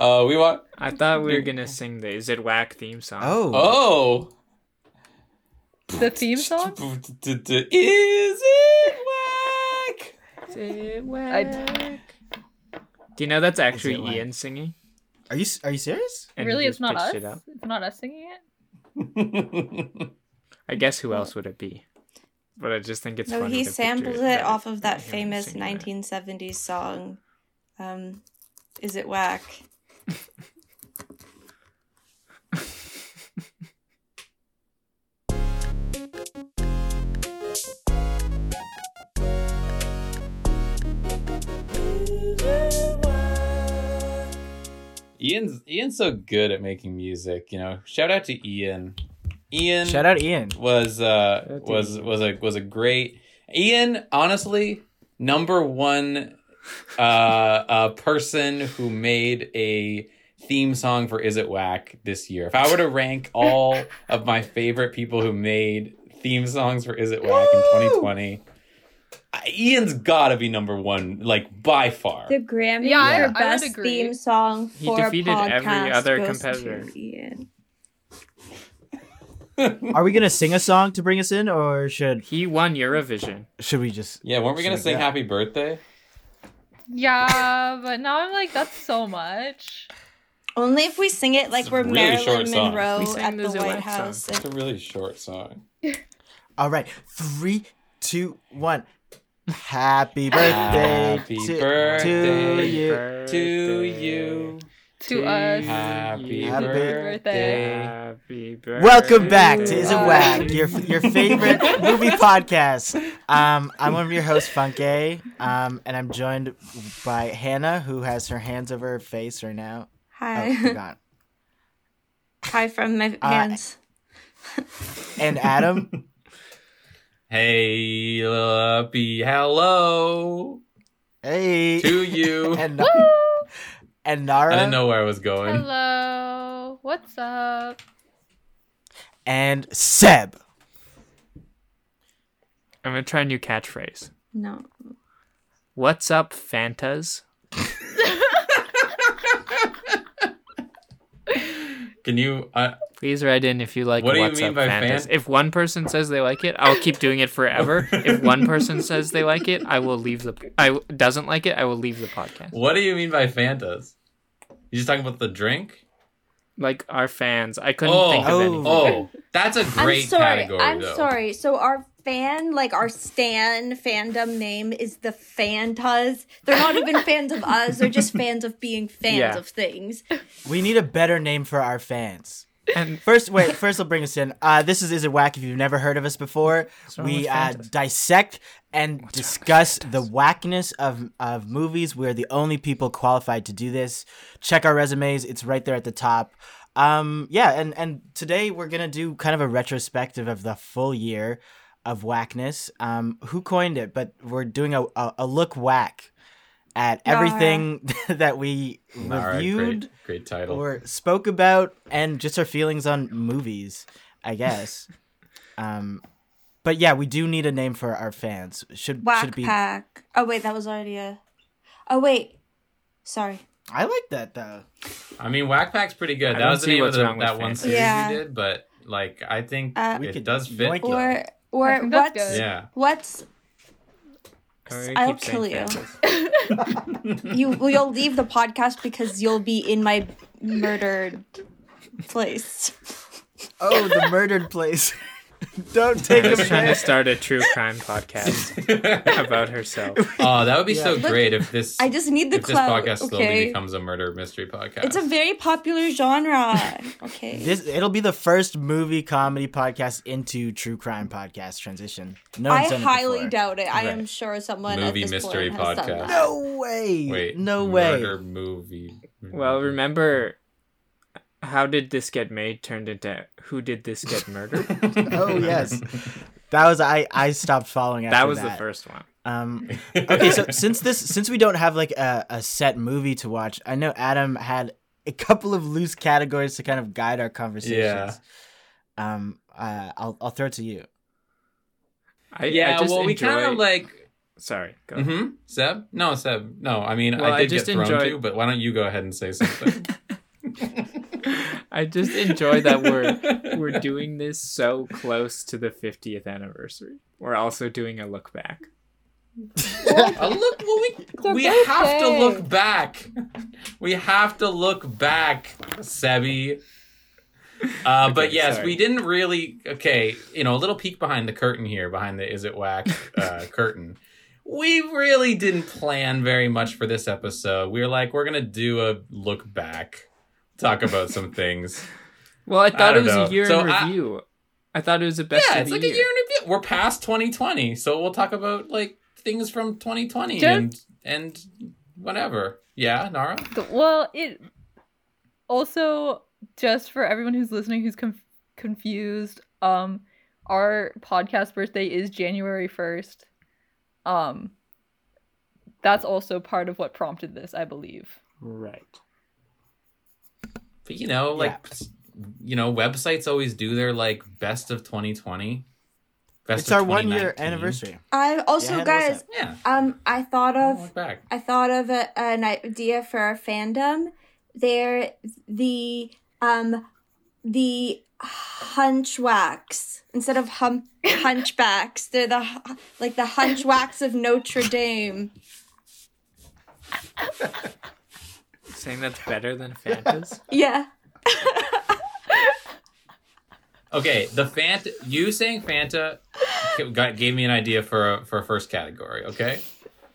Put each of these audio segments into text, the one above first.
Uh, we want. I thought we were gonna sing the Is It Whack theme song. Oh. Oh. The theme song? Is it whack? Is it whack? I- Do you know that's actually whack? Ian singing? Are you are you serious? And really, it's not us. it? It's not us singing it. I guess who else would it be? But I just think it's No, funny. he to sampled it off of that famous singing it. 1970s song. Um, is it whack? Ian's Ian's so good at making music. You know, shout out to Ian. Ian Shout out Ian. was uh Shout out to was Ian. was a was a great Ian. Honestly, number one uh uh person who made a theme song for Is It Whack this year. If I were to rank all of my favorite people who made theme songs for Is It Whack in 2020, Ian's got to be number one, like by far. The Grammy Yeah, I- I best agree. theme song He for a defeated every podcast other goes competitor. to Ian. Are we gonna sing a song to bring us in, or should He won Eurovision. should we just? Yeah, weren't we gonna sing go. Happy Birthday? Yeah, but now I'm like, that's so much. Only if we sing it like It's we're really Marilyn. Monroe We at the the White House. It's a really short song. All right, three, two, one. Happy birthday, Happy to, birthday to you. To you. To us. Happy Happy birthday. Happy birthday. Welcome back to Is It Uh, Whack, your your favorite movie podcast. Um, I'm one of your hosts, Funke, um, and I'm joined by Hannah, who has her hands over her face right now. Oh, Hi. forgot. Hi from my Uh, hands. And Adam. Hey, Luppy, hello hey. to you. And Woo! And Nara. I didn't know where I was going. Hello. What's up? And Seb. I'm gonna try a new catchphrase. no. What's up, Fantas? Can you? Uh, Please write in if you like What do you What's mean Up by Fantas. fan- If one person says they like it, I'll keep doing it forever. if one person says they like it, I will leave the. I doesn't like it, I will leave the podcast. what do you mean by Fantas? You just talking about the drink? Like our fans, I couldn't Oh, think of Oh. anything. oh, that's a great I'm sorry. category. I'm though. sorry. So our fan, like our stan fandom name is the Fantas. They're not even fans of us. They're just fans of being fans Yeah. of things. We need a better name for our fans. And First, wait. First, I'll bring us in. Uh, this is Is It Whack? If you've never heard of us before, we uh, dissect and discuss the whackness of of movies. We're the only people qualified to do this. Check our resumes; it's right there at the top. Um, yeah, and and today we're gonna do kind of a retrospective of the full year of whackness. Um, who coined it? But we're doing a a, a look whack at Nara. everything that we All right, reviewed great, great title. or spoke about and just our feelings on movies, I guess. um, but yeah, we do need a name for our fans. Should should Whack it be? pack. Oh wait, that was already a. Oh wait, sorry. I like that though. I mean, Whack Pack's pretty good. I that was the see name of the, that one series Yeah. you did, but like, I think Uh, it does fit. yoink it. though. Or or I what's. Yeah. what's Or I'll kill you. You? well, You'll leave the podcast because you'll be in my murdered place. Oh, the murdered place. Don't take I him trying to start a true crime podcast about herself. oh, that would be Yeah. so Look, great if this I just need the if this clout. podcast slowly okay, becomes a murder mystery podcast. it's a very popular genre. Okay. This it'll be the first movie comedy podcast into true crime podcast transition. No I one's done it highly doubt it. I Right. am sure someone Movie at this mystery point has done podcast. that. No way. Wait, no way. Murder movie. Well, remember how did this get made turned into who did this get murdered? Oh yes, that was I. I stopped following after that was the first one. Um, okay, so since this since we don't have like a, a set movie to watch, I know Adam had a couple of loose categories to kind of guide our conversations. Yeah. Um, uh, I'll I'll throw it to you. I, I yeah, just well, we kind of like Sorry. Go. Mm-hmm. Seb? No, Seb. No, I mean Well, I I did just get thrown enjoyed- to, but why don't you go ahead and say something? I just enjoy that we're we're doing this so close to the 50th anniversary. We're also doing a look back. Uh, look, well, we, we have to look back. We have to look back, Sebi. Uh, but yes, sorry. we didn't really. Okay, you know, a little peek behind the curtain here, behind the Is It Whack uh, curtain. We really didn't plan very much for this episode. We were like, we're gonna do a look back, talk about some things. Well, I thought don't it was know. a year So in I- review. I, thought it was the best yeah, of it's the like year. a year and a bit. We're past 2020, so we'll talk about like things from 2020 Just- and and whatever. Yeah, Nara. Well, it also just for everyone who's listening who's conf- confused. Um, our podcast birthday is January first. Um, that's also part of what prompted this, I believe. Right. But you know, like you know, websites always do their like best of 2020. Best It's of our one year anniversary. I also, Yeah, guys. Yeah. um, I thought of Look back. I thought of a, an idea for our fandom. They're the um the hunchwacks instead of hum hunchbacks. They're the like the hunchwacks of Notre Dame. Saying that's better than Fantas? Yeah. Okay, the Fanta. You saying Fanta got, gave me an idea for a, for a first category. Okay,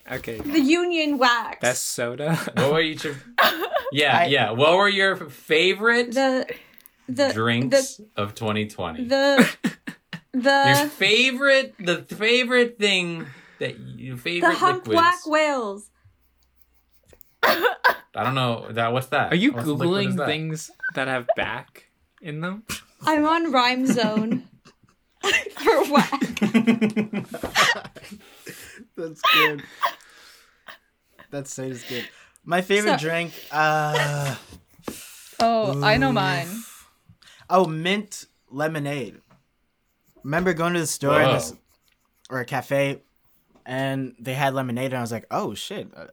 Okay. The Union Wax. Best soda? what were each of? Yeah, I- yeah. What were your favorite the the drinks of 2020? the your the favorite, the favorite thing that you the favorite humpback liquids. whales. I don't know that. What's that? Are you What's the liquid is googling that? things that have back in them? I'm on Rhyme Zone for whack. That's good. That side is good. My favorite So- drink, uh Oh, I know mine. oh, mint lemonade. Remember going to the store and this, or a cafe, and they had lemonade, and I was like, "Oh shit, uh,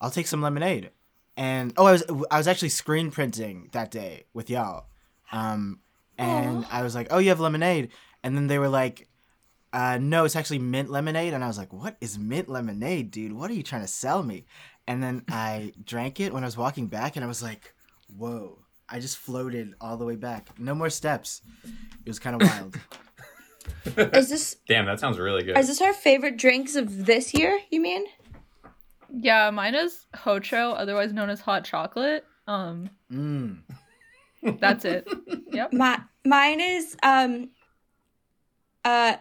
I'll take some lemonade." And oh, I was I was actually screen printing that day with y'all, um, and I was like, "Oh, you have lemonade," and then they were like, uh, "No, it's actually mint lemonade," and I was like, "What is mint lemonade, dude? What are you trying to sell me?" And then I drank it when I was walking back, and I was like, "Whoa." I just floated all the way back. No more steps. It was kind of wild. Is this Damn, that sounds really good. is this our favorite drinks of this year? You mean? Yeah, mine is Hocho, otherwise known as hot chocolate. Um, Mm. that's it. Yep. My mine is um uh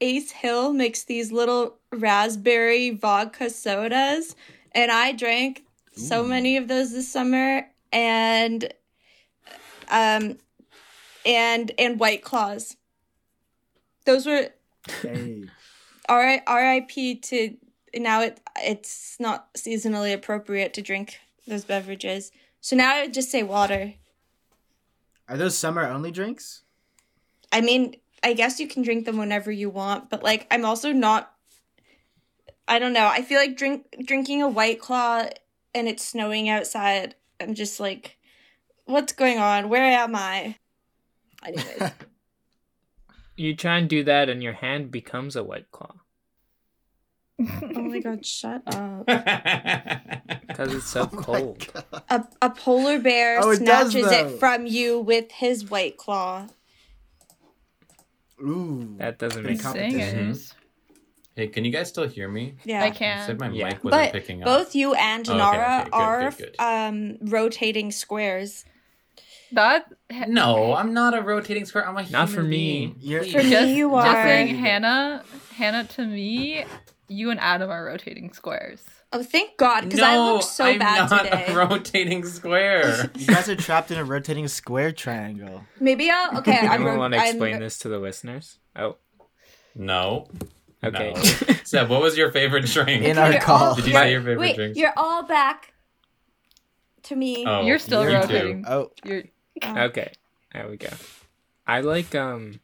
Ace Hill makes these little raspberry vodka sodas and I drank so many of those this summer and um and and white claws. Those were Hey. R- RIP to now it it's not seasonally appropriate to drink those beverages. So now I would just say water. Are those summer only drinks? I mean, I guess you can drink them whenever you want, but like I'm also not I don't know. I feel like drink drinking a white claw and it's snowing outside. I'm just like what's going on? Where am I? Anyways. You try and do that, and your hand becomes a white claw oh my god, shut up. because it's so cold. A, a polar bear Oh, it snatches though. it from you with his white claw. Ooh. That doesn't make competition. sense. Singers. hey, can you guys still hear me? Yeah. I You can. said my Yeah. mic wasn't But picking up. both you and Okay, Nara okay, good, are good, good. um rotating squares. That No, I'm not a rotating square. I'm a Not for me. being. You're- Please. For me, just, you just are. saying Hannah, Hannah to me, you and Adam are rotating squares. Oh, thank God, because no, I look so I'm bad not today. a rotating square. You guys are trapped in a rotating square triangle. Maybe I'll okay. I'm, Anyone ro- want to I'm explain this to the listeners? Oh, no. okay. No. Seb, what was your favorite drink? In our You're call. all- Did you say your favorite Wait, drinks? you're all back to me. Oh, You're still me too. rotating. Oh, You're okay, there we go. I like um,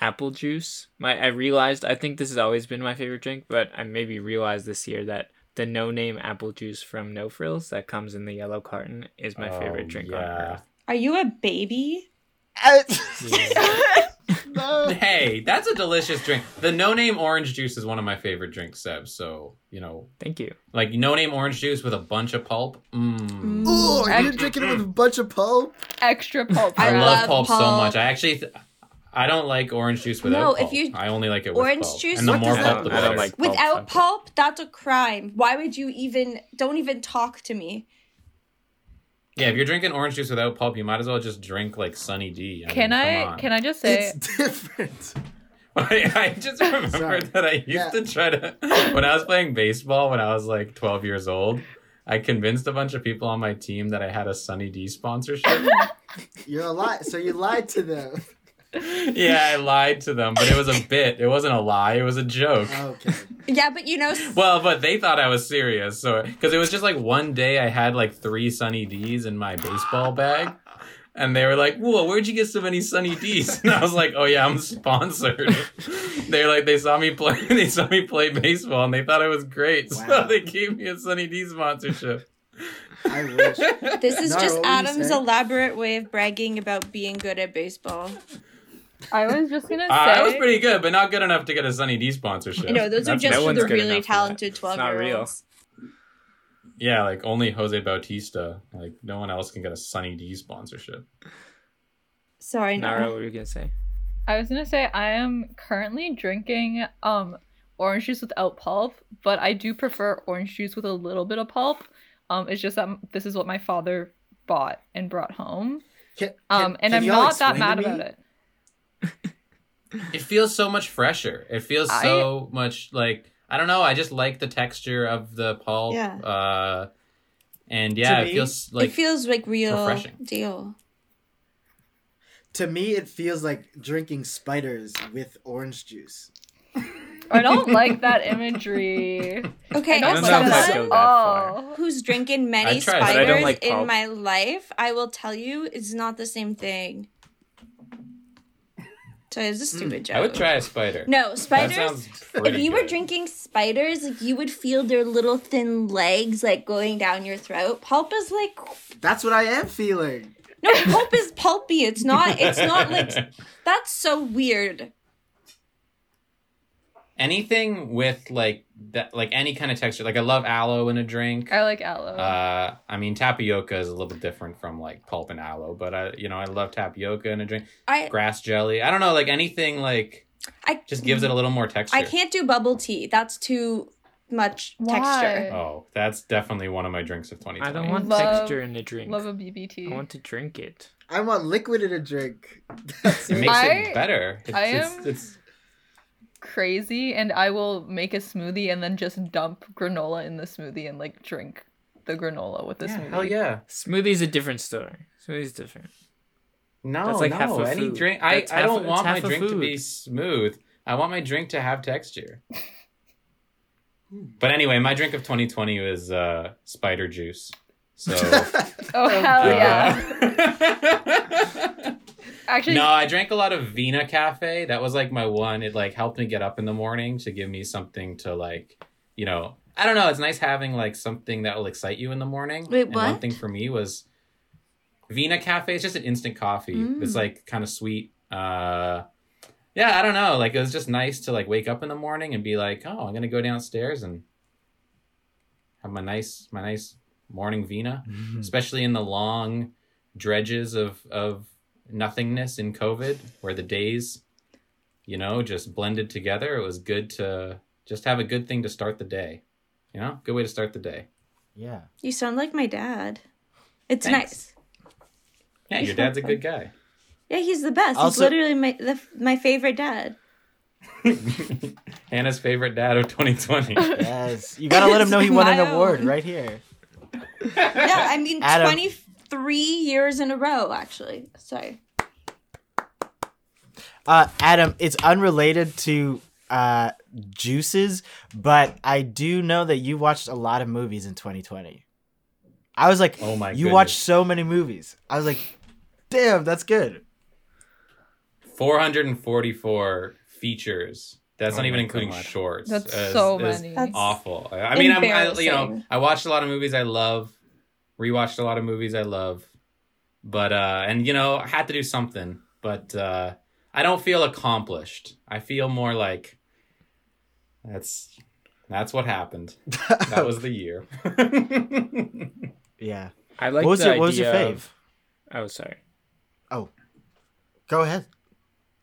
apple juice. My I realized I think this has always been my favorite drink, but I maybe realized this year that the no name apple juice from No Frills that comes in the yellow carton is my favorite Oh, drink on yeah. earth. Are you a baby? no. Hey, that's a delicious drink. The no name orange juice is one of my favorite drinks, Seb. So, you know, Thank you. like no name orange juice with a bunch of pulp. Mm. Ooh, you're Actually- drinking it with a bunch of pulp. Extra pulp. I I love love pulp, so much. I actually, th- I don't like orange juice without No, if pulp. you- I only like it with Orange pulp. juice- and the more pulp, the? I don't better. like pulp. Without pulp, that's a crime. Why would you even? Don't even talk to me. Yeah, if you're drinking orange juice without pulp, you might as well just drink like Sunny D. I Can mean, I? Can I just say? It's different. I, I just remembered Sorry. that I used Yeah. to try to when I was playing baseball when I was like 12 years old. I convinced a bunch of people on my team that I had a Sunny D sponsorship. You're a lie. So you lied to them. Yeah, I lied to them, but it was a bit. It wasn't a lie. It was a joke. Okay. Yeah, but you know, Well, but they thought I was serious. So, because it was just like one day I had like three Sunny D's in my baseball bag. And they were like, "Whoa, where'd you get so many Sunny D's?" And I was like, "Oh yeah, I'm sponsored." They're like, they saw me play, they saw me play baseball, and they thought it was great, Wow. so they gave me a Sunny D sponsorship. I wish. this is Nara, just what were you Adam's elaborate way of bragging about being good at baseball. I was just gonna say. Uh, I was pretty good, but not good enough to get a Sunny D sponsorship. You know, those are just no for the really enough for that. talented twelve not year real. olds. yeah, like only Jose Bautista. Like no one else can get a Sunny D sponsorship. Sorry, Nara, Nara. what were you gonna say? I was gonna say I am currently drinking um orange juice without pulp, but I do prefer orange juice with a little bit of pulp. Um, it's just that this is what my father bought and brought home. Can, Um, and can I'm not that mad about it. It feels so much fresher. It feels I- so much like I don't know. I just like the texture of the pulp. Yeah. Uh, and yeah, To it me, feels like it feels like real refreshing. deal. To me, it feels like drinking spiders with orange juice. I don't like that imagery. Okay, I don't don't like that I'd at that all. who's drinking many tried, spiders like in my life, I will tell you it's not the same thing. So it's a hmm, stupid joke. I would try a spider. No, that spiders. sounds If pretty you were drinking spiders, like you would feel their little thin legs like going down your throat. Pulp is like That's what I am feeling. no, pulp is pulpy. It's not. It's not like that's so weird. anything with like that, like any kind of texture. Like I love aloe in a drink. I like aloe. Uh, I mean tapioca is a little bit different from like pulp and aloe, but I, you know, I love tapioca in a drink. I Grass jelly. I don't know, like anything like I just gives it a little more texture. I can't do bubble tea. That's too much Why? texture. Oh, that's definitely one of my drinks of 2020. I don't want Love- texture in a drink. Love a BBT. I want to drink it. I want liquid in a drink. That's It it. makes I- it better. It's, I it's, am- it's crazy and I will make a smoothie and then just dump granola in the smoothie and like drink the granola with the yeah, smoothie. hell yeah. Smoothie's a different story. Smoothie's different. No, That's like no. half Any food. drink. I, That's I don't of- want my half of drink to be smooth. I want my drink to have texture. but anyway, my drink of 2020 was uh, spider juice. So Oh hell yeah. Actually no, I drank a lot of Vina Cafe. That was like my one. It like helped me get up in the morning to give me something to like, you know, I don't know. It's nice having like something that will excite you in the morning. Wait, and One thing for me was Vina Cafe. It's just an instant coffee. Mm. It's like kind of sweet. Uh, yeah, I don't know. Like it was just nice to like wake up in the morning and be like, oh, I'm gonna go downstairs and have my nice my nice morning Vina especially in the long dredges of of nothingness in COVID, where the days, you know, just blended together. It was good to just have a good thing to start the day. You know, good way to start the day. Yeah. You sound like my dad. It's Thanks. nice. Yeah, your dad's a good guy. Yeah, he's the best. Also- he's literally my the, my favorite dad. Hannah's favorite dad of 2020. Yes. You gotta let him know he won an award own. right here. Yeah, I mean Adam. twenty three years in a row. Actually, sorry. Uh, Adam, it's unrelated to uh, juices, but I do know that you watched a lot of movies in 2020. I was like, Oh my you goodness. watched so many movies. I was like, damn, that's good. 444 features. That's Oh not even including God. shorts. That's As- so as many. That's- awful. I I mean, I'm, I, you know, I watched a lot of movies I love, rewatched a lot of movies I love, but uh, and you know, I had to do something. But uh, I don't feel accomplished. I feel more like that's that's what happened. That was the year. yeah. I like what was the your What was your fave? of- oh, sorry. Oh, go ahead.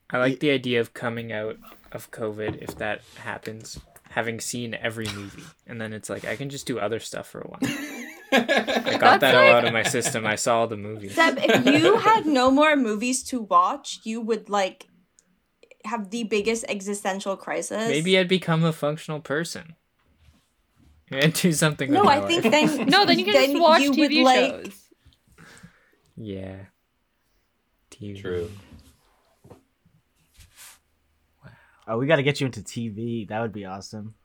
I like the idea of coming out of COVID if that happens, having seen every movie, and then it's like I can just do other stuff for a while. I got that all out of my system. I saw the movies. Seb, if you had no more movies to watch, you would like have the biggest existential crisis. Maybe I'd become a functional person and do something. No, with my I think life. then No, then you can then just watch you would, TV like- shows. Yeah. TV. True. Wow. Oh, we got to get you into TV. That would be awesome.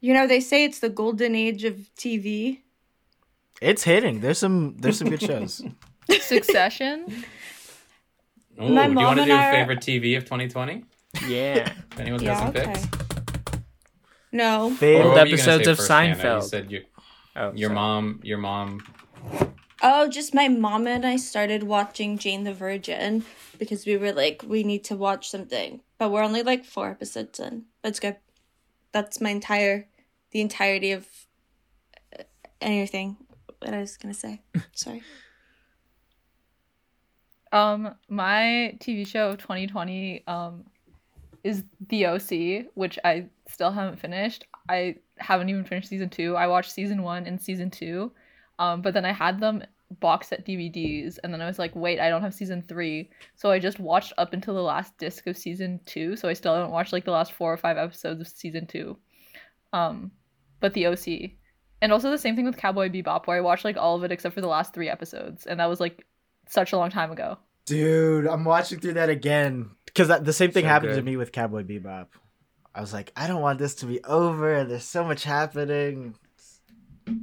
You know, they say it's the golden age of TV. It's hitting. There's some. There's some good shows. Succession. Ooh, My do you want to do I are- favorite TV of 2020? Yeah. If anyone's Yeah, got some okay. picks. No. Or Favorite. Old you episodes of first, Hannah? You Seinfeld. said you, Oh, your sorry. mom, your mom. Oh, just my mom and I started watching Jane the Virgin because we were like, we need to watch something. But we're only like four episodes in. That's good. That's my entire, the entirety of uh, anything. What I was gonna say. Sorry. Um, my TV show of 2020 um is The OC, which I still haven't finished. I haven't even finished season two. I watched season one and season two, um, but then I had them box set DVDs, and then I was like, wait, I don't have season three, so I just watched up until the last disc of season two. So I still haven't watched like the last four or five episodes of season two. Um, but The OC, and also the same thing with Cowboy Bebop, where I watched like all of it except for the last three episodes, and that was like such a long time ago. Dude, I'm watching through that again because the same thing So happened to me with Cowboy Bebop. I was like, I don't want this to be over. There's so much happening.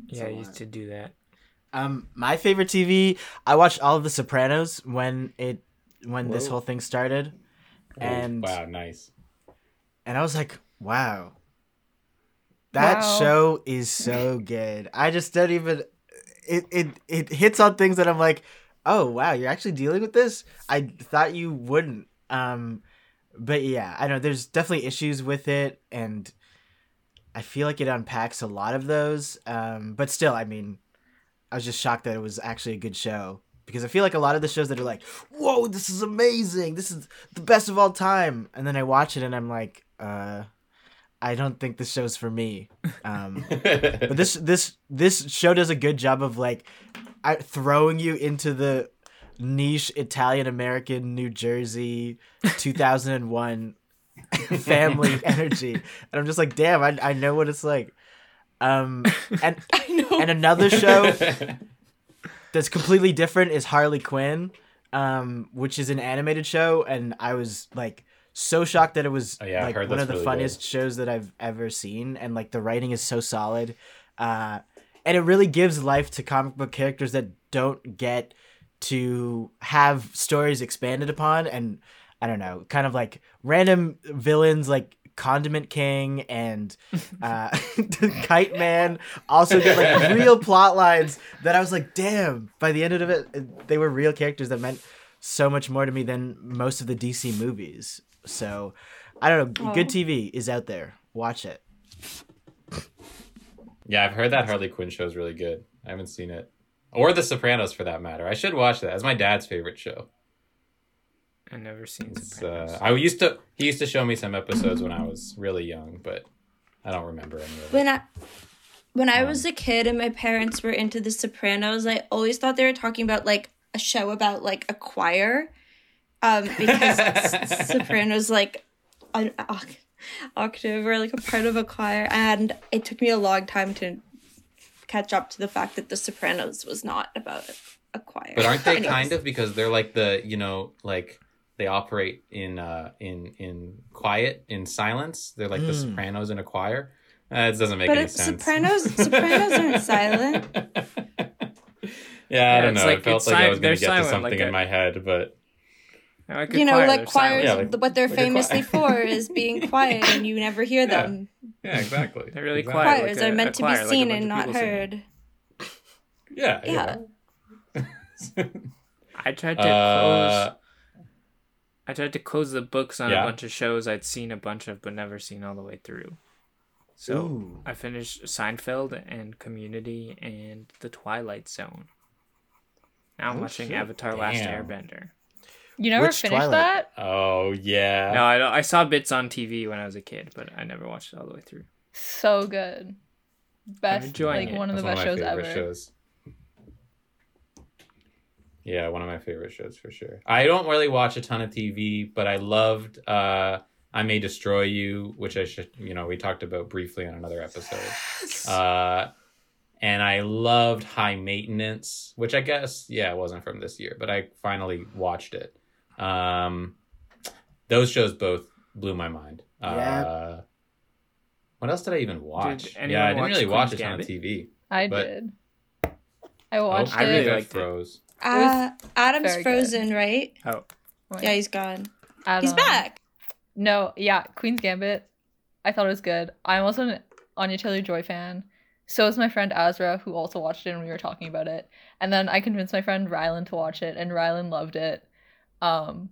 Yeah, I a used to do that. Um, my favorite TV. I watched all of The Sopranos when it when this whole thing started, and wow, nice. and I was like, wow, that Wow. show is so good. I just don't even. It it it hits on things that I'm like, oh wow, you're actually dealing with this. I thought you wouldn't. Um, but yeah, I know there's definitely issues with it, and I feel like it unpacks a lot of those. Um, but still, I mean, I was just shocked that it was actually a good show because I feel like a lot of the shows that are like, whoa, this is amazing, this is the best of all time, and then I watch it and I'm like, uh, I don't think this show's for me. Um, but this this this show does a good job of like I, throwing you into the niche Italian American New Jersey 2001 family energy. And I'm just like damn I, I know what it's like. Um and and another show that's completely different is Harley Quinn um which is an animated show. And I was like so shocked that it was Oh, yeah, like one of the really funniest shows that I've ever seen and like the writing is so solid uh and it really gives life to comic book characters that don't get to have stories expanded upon and I don't know, kind of like random villains like Condiment King and uh, Kite Man also get like real plot lines that I was like, damn, by the end of it, they were real characters that meant so much more to me than most of the DC movies. So I don't know, good Oh. TV is out there. Watch it. yeah, I've heard that Harley Quinn show is really good. I haven't seen it, or The Sopranos for that matter. I should watch that. It's my dad's favorite show. I never seen It's, Sopranos. uh, I used to. He used to show me some episodes when I was really young, but I don't remember any of it. when I when I Um, was a kid and my parents were into The Sopranos, I always thought they were talking about like a show about like a choir, um, because Sopranos like an oc- octave or like a part of a choir, and it took me a long time to catch up to the fact that The Sopranos was not about a choir. But aren't they kind of because they're like the you know like they operate in uh in in quiet in silence. They're like the Mm. Sopranos in a choir. Uh, it doesn't make But any sense. Sopranos. Sopranos aren't silent. yeah, I don't know. like- it felt it's like I was going to get to something like in my head, but Like you know, choir, like they're choirs. Yeah, like- what they're like famously for is being quiet and you never hear Yeah. them. Yeah, exactly. They're really Exactly. quiet. Choirs like a- are meant to choir, be seen bunch and not people singing. heard. Yeah. Yeah. I tried to close. Uh, I tried to close the books on Yeah. a bunch of shows I'd seen a bunch of, but never seen all the way through. So Ooh. I finished Seinfeld and Community and The Twilight Zone. Now I'm Oh, watching shit. Avatar: Last Airbender. You never Which finished Twilight? that? oh yeah. No, I, don't- I saw bits on TV when I was a kid, but I never watched it all the way through. So good. Best, enjoying like it. one of the That's best shows my ever. favorite shows. Yeah, one of my favorite shows for sure. I don't really watch a ton of TV, but I loved uh I May Destroy You, which I should you know, we talked about briefly on another episode. Uh and I loved High Maintenance, which I guess yeah, it wasn't from this year, but I finally watched it. Um those shows both blew my mind. Yeah. Uh what else did I even watch? Did yeah, I didn't watch really watch a Queen's ton of TV. I But- did. I watched I it. really I liked it. froze. Uh, Adam's very good. frozen, right? Oh, Wait, Yeah, he's gone. Adam. He's back. No, yeah, Queen's Gambit. I thought it was good. I'm also an Anya Taylor Joy fan. So is my friend Azra, who also watched it, and we were talking about it. And then I convinced my friend Rylan to watch it, and Rylan loved it. Um,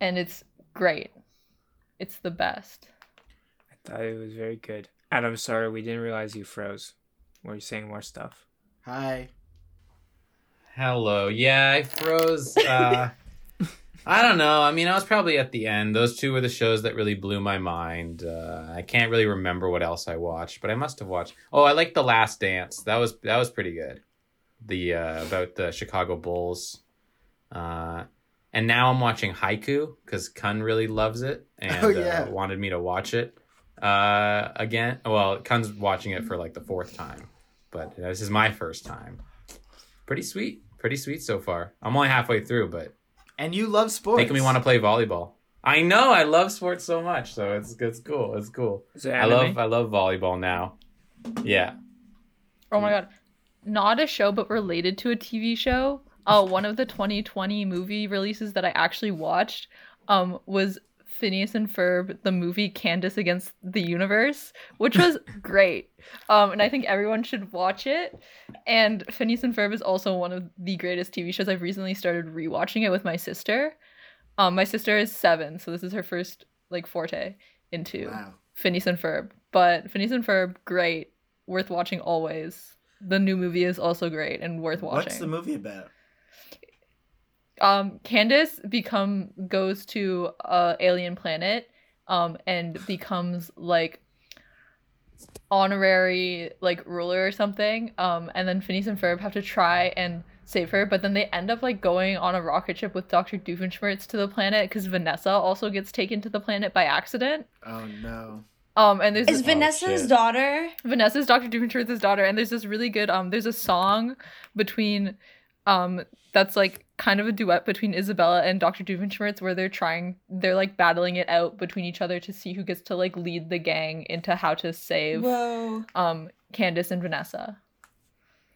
and it's great. It's the best. I thought it was very good. Adam, sorry, we didn't realize you froze. Were you saying more stuff? Hi. Hello. Yeah, I froze. Uh, I don't know. I mean, I was probably at the end. Those two were the shows that really blew my mind. Uh, I can't really remember what else I watched, but I must have watched. Oh, I like The Last Dance. That was that was pretty good. The uh, about the Chicago Bulls. Uh, and now I'm watching Haikyu because Kun really loves it and Oh, yeah. uh, wanted me to watch it uh, again. Well, Kun's watching it for like the fourth time, but this is my first time. Pretty sweet, pretty sweet so far. I'm only halfway through, but And you love sports. making me want to play volleyball. I know I love sports so much, so it's it's cool. It's cool. Is it I love I love volleyball now. Yeah. Oh my god. Not a show, but related to a TV show. Uh, one of the 2020 movie releases that I actually watched um, was Phineas and Ferb, the movie Candace Against the Universe, which was great. Um, and I think everyone should watch it. And Phineas and Ferb is also one of the greatest TV shows. I've recently started rewatching it with my sister. Um, my sister is seven, so this is her first like forte into Wow. Phineas and Ferb. But Phineas and Ferb, great, worth watching always. The new movie is also great and worth watching. What's the movie about? Um, Candace become goes to a alien planet, um, and becomes like honorary like ruler or something. Um, and then Phineas and Ferb have to try and save her, but then they end up like going on a rocket ship with Doctor Doofenshmirtz to the planet because Vanessa also gets taken to the planet by accident. Oh no. Um, and there's Is Oh, Vanessa's shit. daughter? Vanessa's Dr. Doofenshmirtz's daughter, and there's this really good um there's a song between um that's like kind of a duet between Isabella and Dr. Doofenshmirtz where they're trying they're like battling it out between each other to see who gets to like lead the gang into how to save Whoa. um Candace and Vanessa.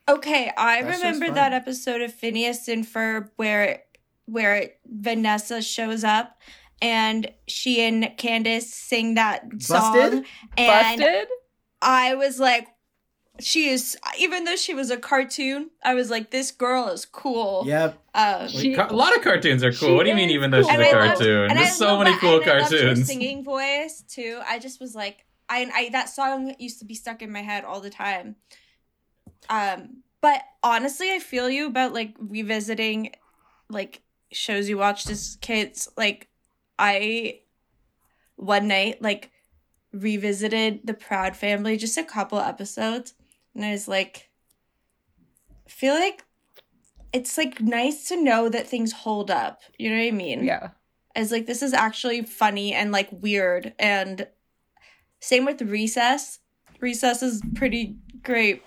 Okay, I That remember fun. that episode of Phineas and Ferb where where Vanessa shows up and she and Candace sing that song. Busted? And Busted? I was like, she is even though she was a cartoon, I was like, this girl is cool. Yep. Um, She- a lot of cartoons are cool. What do you mean, even though she's cool. a And I loved- cartoon? and I There's so love- many cool and I loved her cartoons. singing voice too. I just was like, I, I that song used to be stuck in my head all the time. Um, but honestly, I feel you about like revisiting like shows you watched as kids. Like, I one night like revisited the Proud Family, just a couple episodes, and I was like, I feel like it's like nice to know that things hold up. You know what I mean? Yeah. as like this is actually funny and like weird and same with recess recess is pretty great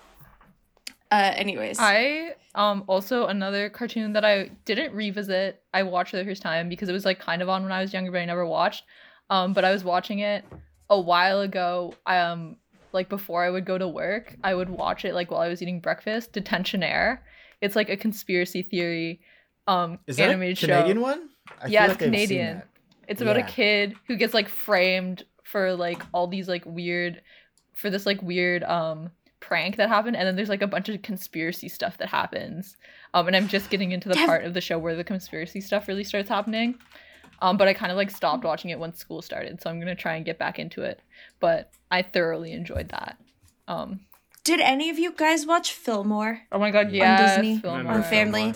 uh anyways I um also another cartoon that I didn't revisit. I watched for the first time because it was like kind of on when I was younger, but I never watched. Um, but I was watching it a while ago. Um, like before I would go to work, I would watch it like while I was eating breakfast. Detentionaire. It's like a conspiracy theory um Is that animated a Canadian show. one? I Yeah, feel it's like I've seen Canadian. that. It's about Yeah. a kid who gets like framed for like all these like weird for this like weird um prank that happened and then there's like a bunch of conspiracy stuff that happens. Um and I'm just getting into the Have- part of the show where the conspiracy stuff really starts happening. Um but I kind of like stopped watching it once school started, so I'm going to try and get back into it. But I thoroughly enjoyed that. Um Did any of you guys watch Fillmore? oh my god, yeah. Disney, Remember on Fillmore. Family.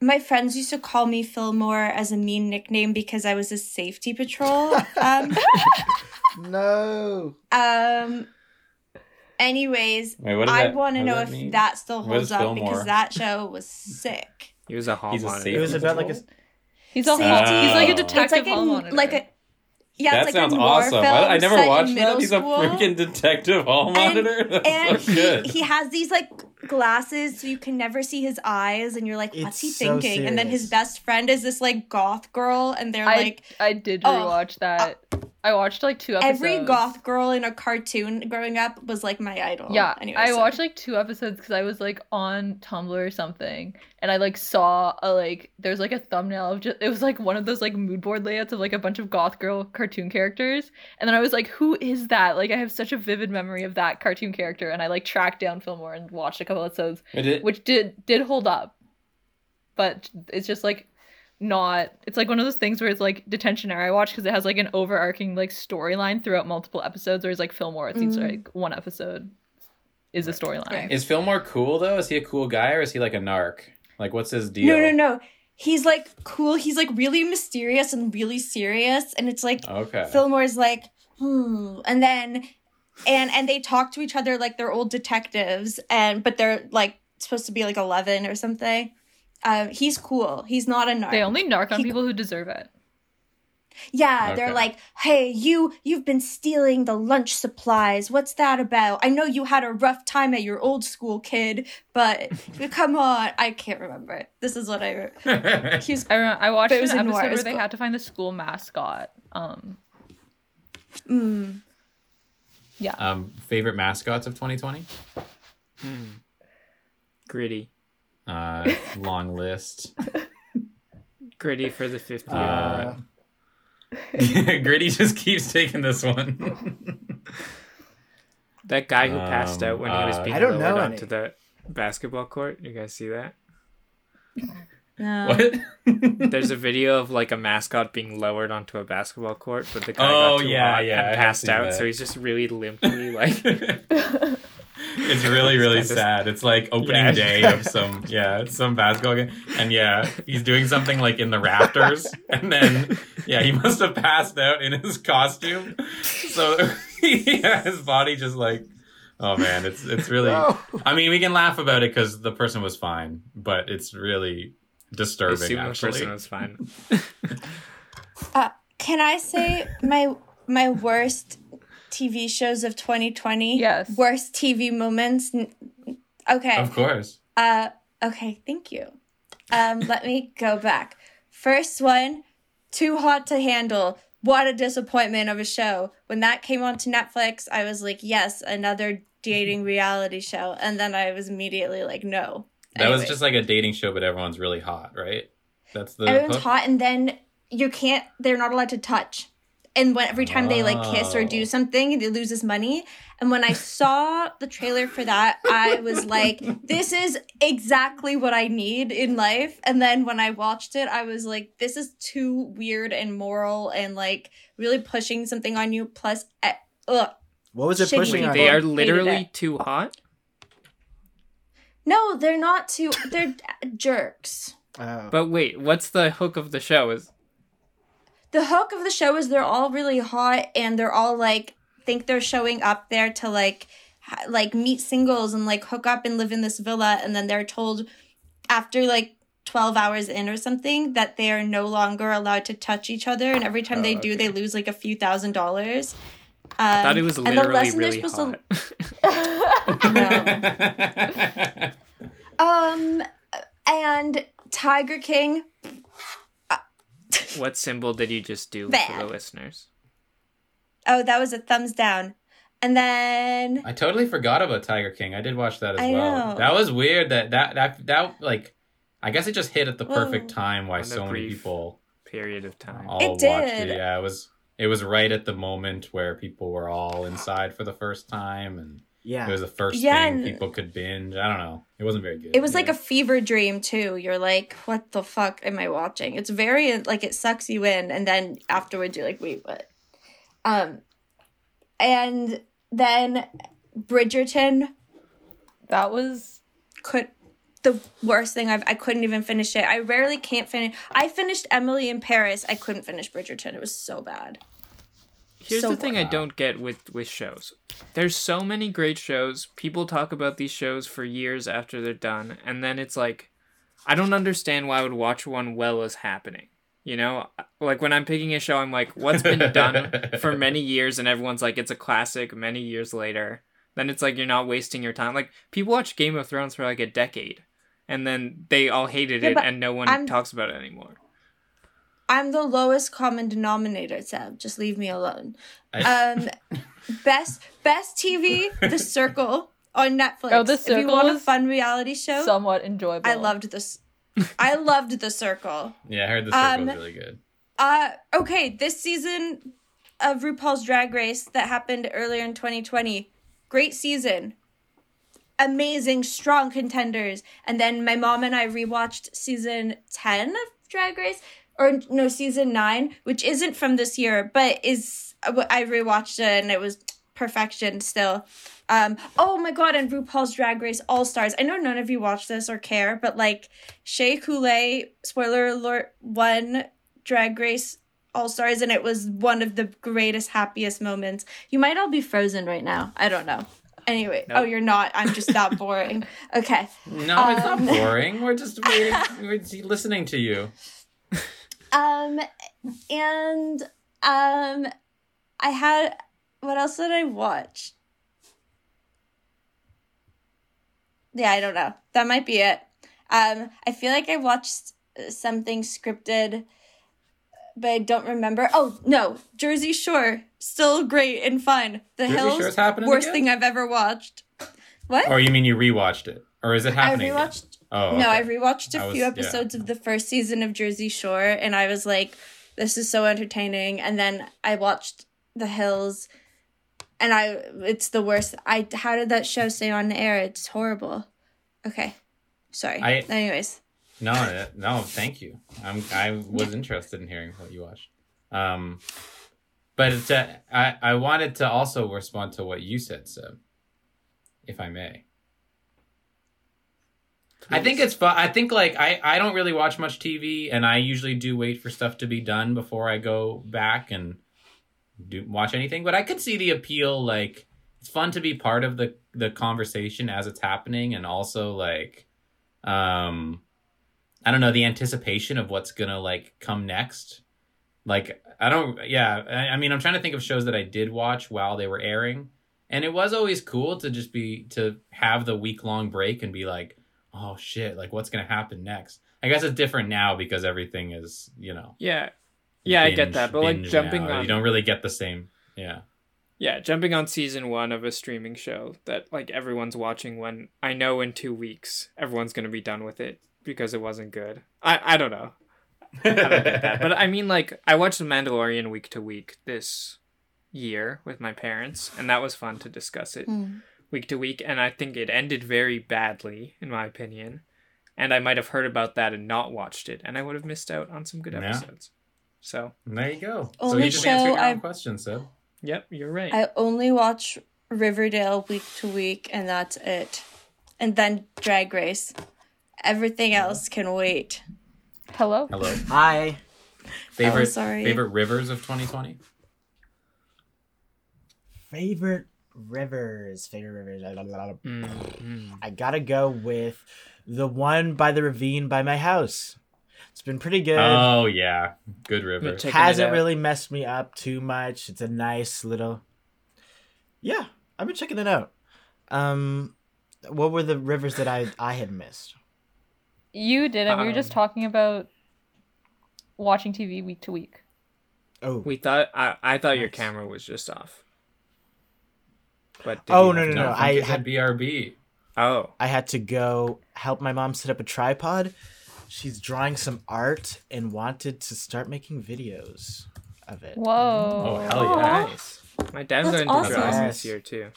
My friends used to call me Fillmore as a mean nickname because I was a safety patrol. Um, No. um. Anyways, Wait, I that- want to know that if mean? that still holds up Fillmore? because that show was sick. He was a hall He's a monitor. It was Safety about like a. He's a Safety. he's like a detective it's like a monitor. like a yeah. that it's like sounds a awesome. Film I, I never watched that. He's a freaking detective hall monitor. That's and so he, good. he has these like glasses so you can never see his eyes and you're like what's he It's so thinking and then his best friend is this like goth girl and they're I like I did Oh, rewatch uh, that. I watched like two episodes. every goth girl in a cartoon growing up was like my idol Yeah, anyway, I so- watched like two episodes because I was like on Tumblr or something, and I like saw a like there's like a thumbnail of just it was like one of those like mood board layouts of like a bunch of goth girl cartoon characters, and then I was like, who is that? Like I have such a vivid memory of that cartoon character, and I like tracked down Fillmore and watched a couple episodes, It did- which did did hold up, but it's just like not it's like one of those things where it's like Detentionaire I watch because it has like an overarching like storyline throughout multiple episodes whereas like Fillmore it seems Mhm. like one episode is a storyline Right. Is Fillmore cool though? Is he a cool guy or is he like a narc? Like, what's his deal? no no no he's like cool he's like really mysterious and really serious and it's like Okay. Fillmore's like, hmm, and then, and and they talk to each other like they're old detectives, and but they're like supposed to be like eleven or something. Um, he's cool. He's not a narc. They only narc on He- people who deserve it. yeah, Okay. they're like, hey, you you've been stealing the lunch supplies. What's that about? I know you had a rough time at your old school, kid, but come on, I can't remember. This is what I. Re- he's I remember, I watched it an was episode where was they had to find the school mascot. Um, mm, um, favorite mascots of 2020? Hmm. Gritty. Uh, long list. Gritty for the 50th. Uh, Gritty just keeps taking this one. that guy who passed um, out when he was uh, being I don't lowered know onto any. the basketball court. You guys see that? no. what? There's a video of like a mascot being lowered onto a basketball court, but the guy Oh, got too yeah, hot yeah, and have passed out, that. so he's just really limply like it's really really It's kinda- sad. It's like opening Yeah. day of some yeah some basketball game, and yeah he's doing something like in the rafters, and then yeah he must have passed out in his costume, so yeah his body just like oh man it's it's really. No. I mean we can laugh about it because the person was fine, but it's really I disturbing assume the actually. person was fine. Uh, can I say my my worst TV shows of 2020? Yes. Worst TV moments. Okay. Of course. Uh. Okay. Thank you. Um. let me go back. First one, Too Hot to Handle. What a disappointment of a show. When that came onto Netflix, I was like, yes, another dating reality show, and then I was immediately like, no. That was just like a dating show, but everyone's really hot, right? That's the everyone's hook? hot and then you can't they're not allowed to touch and when every time they like kiss or do something they lose his money and when i saw the trailer for that i was like this is exactly what i need in life and then when i watched it i was like this is too weird and moral and like really pushing something on you plus ugh. What was it Shitty pushing people. on? They are literally it. too hot. no they're not too they're jerks Oh. But wait, what's the hook of the show? Is the hook of the show is they're all really hot and they're all like think they're showing up there to like ha- like meet singles and like hook up and live in this villa and then they're told after like 12 hours in or something that they are no longer allowed to touch each other and every time Oh, they do they lose like a few thousand dollars. Um, I thought it was and the literally lesson they're really supposed hot. to um and tiger king what symbol did you just do for the listeners? oh that was a thumbs down and then I totally forgot about Tiger King. I did watch that as I well. know. That was weird. That that that that like, I guess it just hit at the perfect time why On so many people Period of time. all It watched did. it. Yeah, it was it was right at the moment where people were all inside for the first time and Yeah. it was the first Yeah, thing people could binge. I don't know. It wasn't very good. It was like a fever dream too. You're like, what the fuck am I watching? It's very like it sucks you in, and then afterwards you're like, wait, what? Um, and then Bridgerton That was could the worst thing I've I couldn't even finish it. I rarely can't finish. I finished Emily in Paris. I couldn't finish Bridgerton. It was so bad. Here's So the thing I don't get with with shows. There's so many great shows. People talk about these shows for years after they're done, and then it's like, I don't understand why I would watch one while it's happening. You know, like when I'm picking a show, I'm like, what's been done for many years, and everyone's like, it's a classic. Many years later, then it's like you're not wasting your time. Like people watch Game of Thrones for like a decade, and then they all hated Yeah, it, and no one I'm- talks about it anymore. I'm the lowest common denominator, Seb. Just leave me alone. I- Um, best best TV, The Circle on Netflix. Oh, The Circle. If you want a fun reality show, somewhat enjoyable. I loved this. I loved The Circle. yeah, I heard the circle um, was really good. Uh, okay, this season of RuPaul's Drag Race that happened earlier in 2020, great season. Amazing, strong contenders. And then my mom and I rewatched season 10 of Drag Race, or no, season 9, which isn't from this year, but is, I rewatched it and it was perfection still. Um, oh my god, and RuPaul's Drag Race All Stars. I know none of you watch this or care, but like Shea Coulee, spoiler alert, won Drag Race All Stars, and it was one of the greatest, happiest moments. You might all be frozen right now. I don't know. Anyway, oh, you're not. I'm just that boring. Okay. No, it's not um, boring. We're just waiting, we're just listening to you. Um, and um, I had what else did I watch? Yeah, I don't know. That might be it. Um, I feel like I watched uh, something scripted, but I don't remember. Oh no, Jersey Shore, still great and fun. The Jersey Hills, Shore's happening worst again? thing I've ever watched. What? Or you mean you rewatched it? Or is it I happening? again? Oh, no, I okay. rewatched a I was- few yeah. episodes of the first season of Jersey Shore, and I was like, "This is so entertaining." And then I watched The Hills, and I it's the worst. I how did that show stay on the air? It's horrible. Okay, sorry. I- Anyways, No, no, thank you. I'm I was interested in hearing what you watched. Um, but it's, uh, I I wanted to also respond to what you said, so if I may. I think it's fun. I think like I I don't really watch much TV, and I usually do wait for stuff to be done before I go back and do watch anything. But I could see the appeal. Like it's fun to be part of the the conversation as it's happening, and also like, um, I don't know the anticipation of what's gonna like come next. Like I don't. Yeah, I, I mean I'm trying to think of shows that I did watch while they were airing, and it was always cool to just be to have the week long break and be like oh shit, like what's gonna happen next? I guess it's different now because everything is, you know. Yeah, yeah, I get that. But like jumping now. on, you don't really get the same. Yeah. yeah, jumping on season one of a streaming show that like everyone's watching when I know in two weeks everyone's gonna be done with it because it wasn't good. I I don't know. I don't get that. But I mean, like, I watched The Mandalorian week to week this year with my parents, and that was fun to discuss it Hmm. Week to week. And I think it ended very badly, in my opinion. And I might have heard about that and not watched it, and I would have missed out on some good Yeah. episode. So, And there you go. so Only you just answered show your own I've- question, Seb. yep, you're right. I only watch Riverdale week to week, and that's it. And then Drag Race. Everything else can wait. Hello. Hello. Hi. Favorite Oh, sorry. favorite rivers of 2020? Favorite rivers. Favorite rivers. Mm, mm. I gotta go with the one by the ravine by my house. It's been pretty good. Oh yeah, good river. It Hasn't really messed me up too much. It's a nice little. Yeah, I've been checking it out. Um, what were the rivers that I I had missed? You didn't. we were just Um, talking about watching TV week to week. Oh, We thought I, I thought your camera was just off. But did Oh, no, no, no, No, I I had- had BRB. Oh, I had to go help my mom set up a tripod. she's drawing some art and wanted to start making videos of it. Whoa. Oh, hell yeah. Nice. My dad's That's learned to draw awesome. this year too.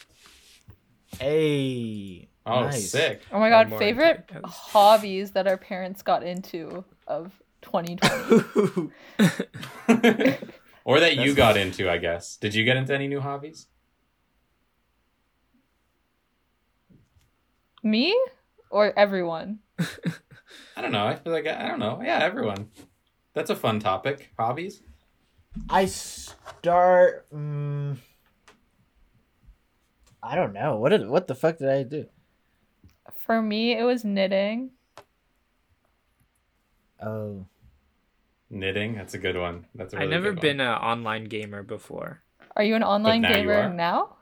Hey. Oh, nice. sick. Oh my god, favorite into it 'cause- hobbies that our parents got into of 2020. or that you got into, I guess. Did you get into any new hobbies? Me or everyone? I don't know. I feel like I don't know. Yeah, everyone. That's a fun topic. Hobbies. I start. Mm, I don't know. What did what the fuck did I do? For me, it was knitting. Oh, Knitting. That's a good one. That's a I've never good been an online gamer before. Are you an online now gamer are? now?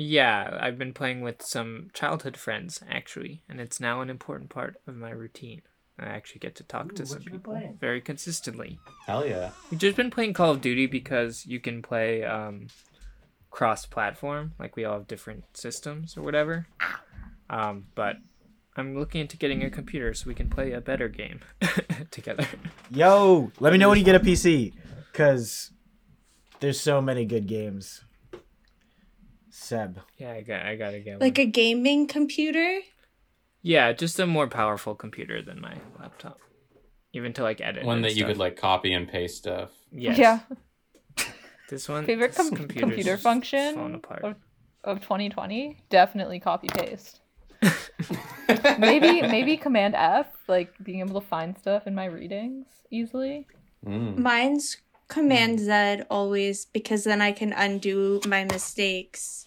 Yeah, I've been playing with some childhood friends actually, and it's now an important part of my routine. I actually get to talk to some what you been people playing? very consistently. one. Hell yeah. We've just been playing Call of Duty because you can play um, cross-platform, like we all have different systems or whatever. Um, but I'm looking into getting a computer so we can play a better game together. yo! Let me know when you get a PC, cause there's so many good games. Seb, Yeah, I got I gotta get Like one. a gaming computer? yeah, just a more powerful computer than my laptop, even to like edit. One and that you could like copy and paste stuff. Yes. Yeah. This one. Favorite this com- computer function apart. of, of 2020? Definitely copy paste. maybe maybe command F, like being able to find stuff in my readings easily. Mm. Mine's Command Z always because then I can undo my mistakes,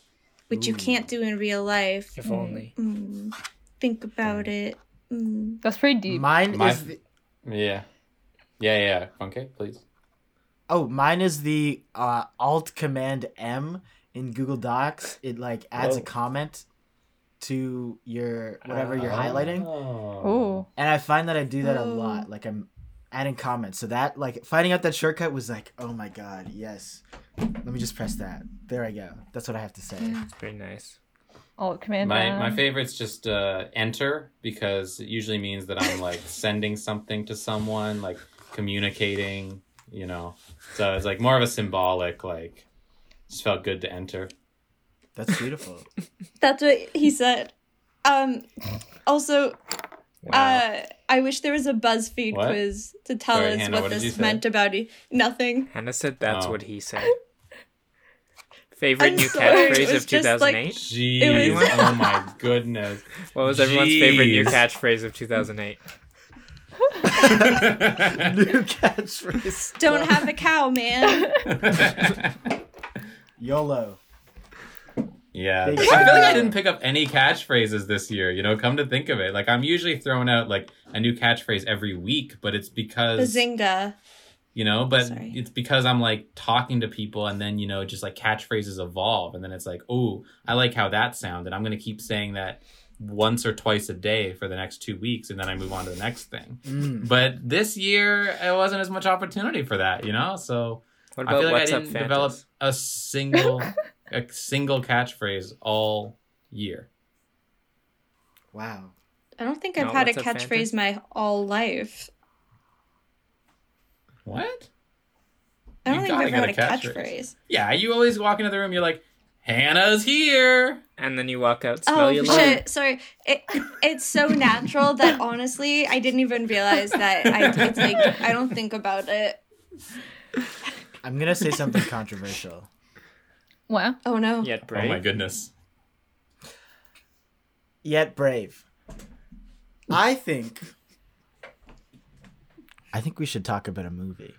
which you can't do in real life. If only. Mm, think about it. Mm. That's pretty deep. mine My- is the, Yeah. Yeah, yeah. Funke, please. oh mine is the uh, Alt Command M in Google Docs. It like adds a Oh. comment to your whatever you're Oh. highlighting. Ooh. And I find that I do that a Oh. lot. Like I'm adding comments. So that like finding out that shortcut was like, oh my god, yes. Let me just press that. There I go. That's what I have to say. It's very nice. Alt command My M. my favorite's just uh, enter because it usually means that I'm like sending something to someone, like communicating, you know. So it's like more of a symbolic, like just felt good to enter. That's beautiful. That's what he said. Um, also, Wow. uh, I wish there was a BuzzFeed What? quiz to tell Sorry, us Hannah, what, what this meant about it. Nothing. Hannah said that's Oh. what he said. Favorite I'm new sorry, catchphrase of just like- 2008? Jeez, was- oh my goodness. what was everyone's favorite new catchphrase of 2008? New catchphrase. Don't have a cow, man. YOLO. Yeah, Big I feel like I didn't pick up any catchphrases this year. You know, come to think of it, like I'm usually throwing out like a new catchphrase every week, but it's because Bazinga. you know, but Sorry. it's because I'm like talking to people, and then you know, just like catchphrases evolve, and then it's like, oh, I like how that sounded. I'm gonna keep saying that once or twice a day for the next two weeks, and then I move on to the next thing. Mm. But this year, it wasn't as much opportunity for that, you know. So What I feel like I didn't develop a single a single catchphrase all year. Wow. I don't think I've No, had a what's up, catchphrase my all life. What? I don't You think I've had a catchphrase. catchphrase. Yeah, you always walk into the room. You're like, Hannah's here. And then you walk out, smell Oh your shit! love. Sorry, it, it's so natural that honestly, I didn't even realize that. I it's like I don't think about it. I'm gonna say something controversial. Wow. Oh no! Yet brave. Oh my goodness. Yet brave. I think. I think we should talk about a movie.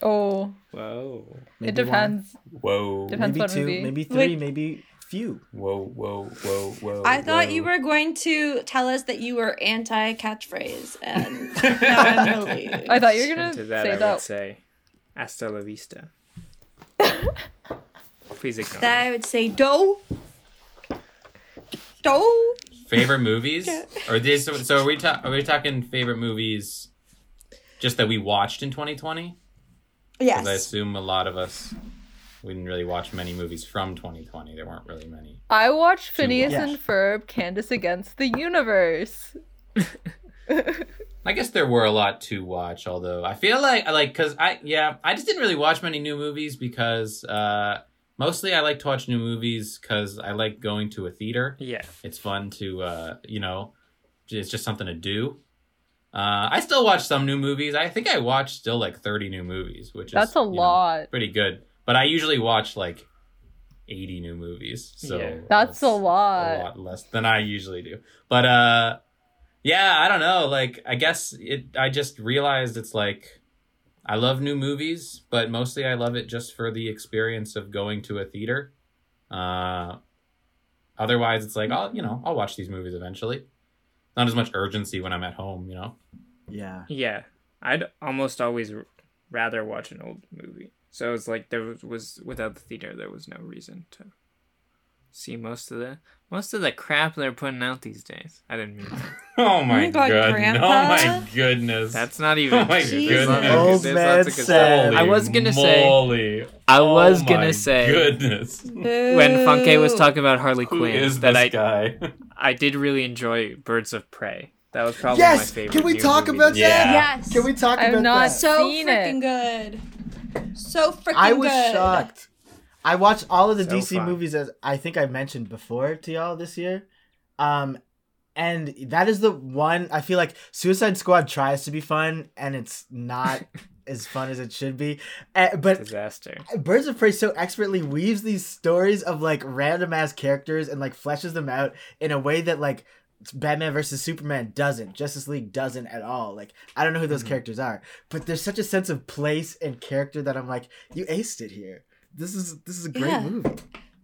Oh, Whoa. Maybe it depends. Whoa. Depends Maybe what two, movie. maybe three, Wait. maybe few. Whoa, whoa, whoa, whoa. I thought whoa. you were going to tell us that you were anti catchphrase, and now I'm. I thought you were gonna And to that, say I would that. say, hasta la vista. Please ignore That. I would say do, do. favorite movies? Or this? So are we ta- are we talking favorite movies? Just that we watched in 2020? Because I assume a lot of us we didn't really watch many movies from 2020. There weren't really many. I watched Phineas Yeah. and Ferb, Candace Against the Universe. I guess there were a lot to watch, although I feel like I like because I yeah I just didn't really watch many new movies because uh mostly I like to watch new movies because I like going to a theater. Yeah. It's fun to uh you know it's just something to do. Uh, I still watch some new movies. I think I watched still like thirty new movies, which is That's a you know, lot. pretty good. But I usually watch like eighty new movies, so Yeah. That's a a lot. A lot less than I usually do. But uh yeah, I don't know. Like I guess it I just realized it's like I love new movies, but mostly I love it just for the experience of going to a theater. Uh otherwise it's like I'll you know, I'll watch these movies eventually. Not as much urgency when I'm at home, you know. Yeah. Yeah. I'd almost always r- rather watch an old movie. So it's like there was, was without the theater there was no reason to see most of the most of the crap they're putting out these days. I didn't mean that. Oh my, my God, god. Grandpa. Oh my goodness. That's not even Oh my true. goodness. There's lots of- Old man lots of good said- stuff. I was gonna say Moly. I was Oh gonna my say goodness. when Funke was talking about Harley Who Quinn is that this I guy? I did really enjoy Birds of Prey. That was probably Yes! my favorite. Can we talk movie about this that? year. Yes. Can we talk I've about not that? So Seen it. good. So freaking good. I was good. shocked. I watched all of the So DC fun. movies as I think I mentioned before to y'all this year. Um and that is the one I feel like Suicide Squad tries to be fun and it's not as fun as it should be. Uh, but Disaster. Birds of Prey so expertly weaves these stories of like random ass characters and like fleshes them out in a way that like Batman versus Superman doesn't. Justice League doesn't at all. Like I don't know who those Mhm. characters are, but there's such a sense of place and character that I'm like, you aced it here. This is this is a great Yeah. movie.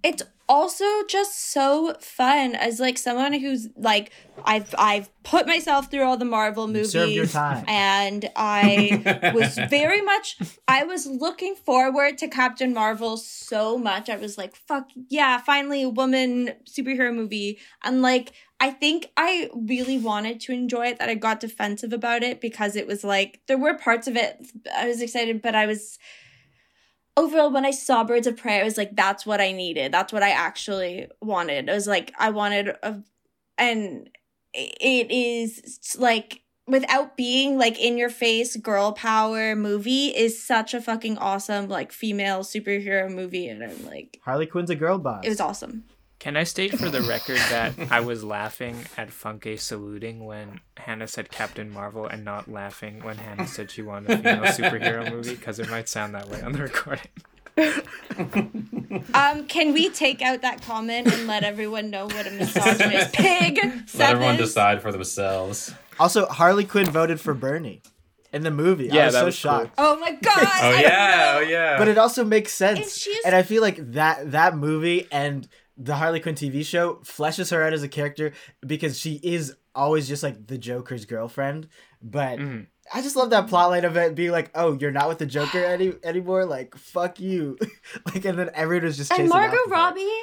it's also just so fun as like someone who's like I've I've put myself through all the Marvel movies served your time. and I was very much I was looking forward to Captain Marvel so much. I was like, fuck yeah, finally a woman superhero movie. And like I think I really wanted to enjoy it that I got defensive about it because it was like there were parts of it I was excited, but I was overall when I saw Birds of Prey, I was like, that's what I needed. That's what I actually wanted. I was like, I wanted a and it is like without being like in your face girl power movie is such a fucking awesome like female superhero movie and I'm like Harley Quinn's a girl boss. it was awesome. Can I state for the record that I was laughing at Funke saluting when Hannah said Captain Marvel and not laughing when Hannah said she wanted a female superhero movie? Because it might sound that way on the recording. Um can we take out that comment and let everyone know what a misogynist pig Let everyone is? decide for themselves. Also, Harley Quinn voted for Bernie in the movie. I Yeah, was that so was cool. shocked. Oh my god. Oh yeah, oh yeah. But it also makes sense. she's And I feel like that that movie and the Harley Quinn TV show fleshes her out as a character because she is always just like the Joker's girlfriend. But Mhm. I just love that plotline of it being like, "Oh, you're not with the Joker any anymore. Like, fuck you." like, and then everyone was just chasing and Margot after her. Robbie,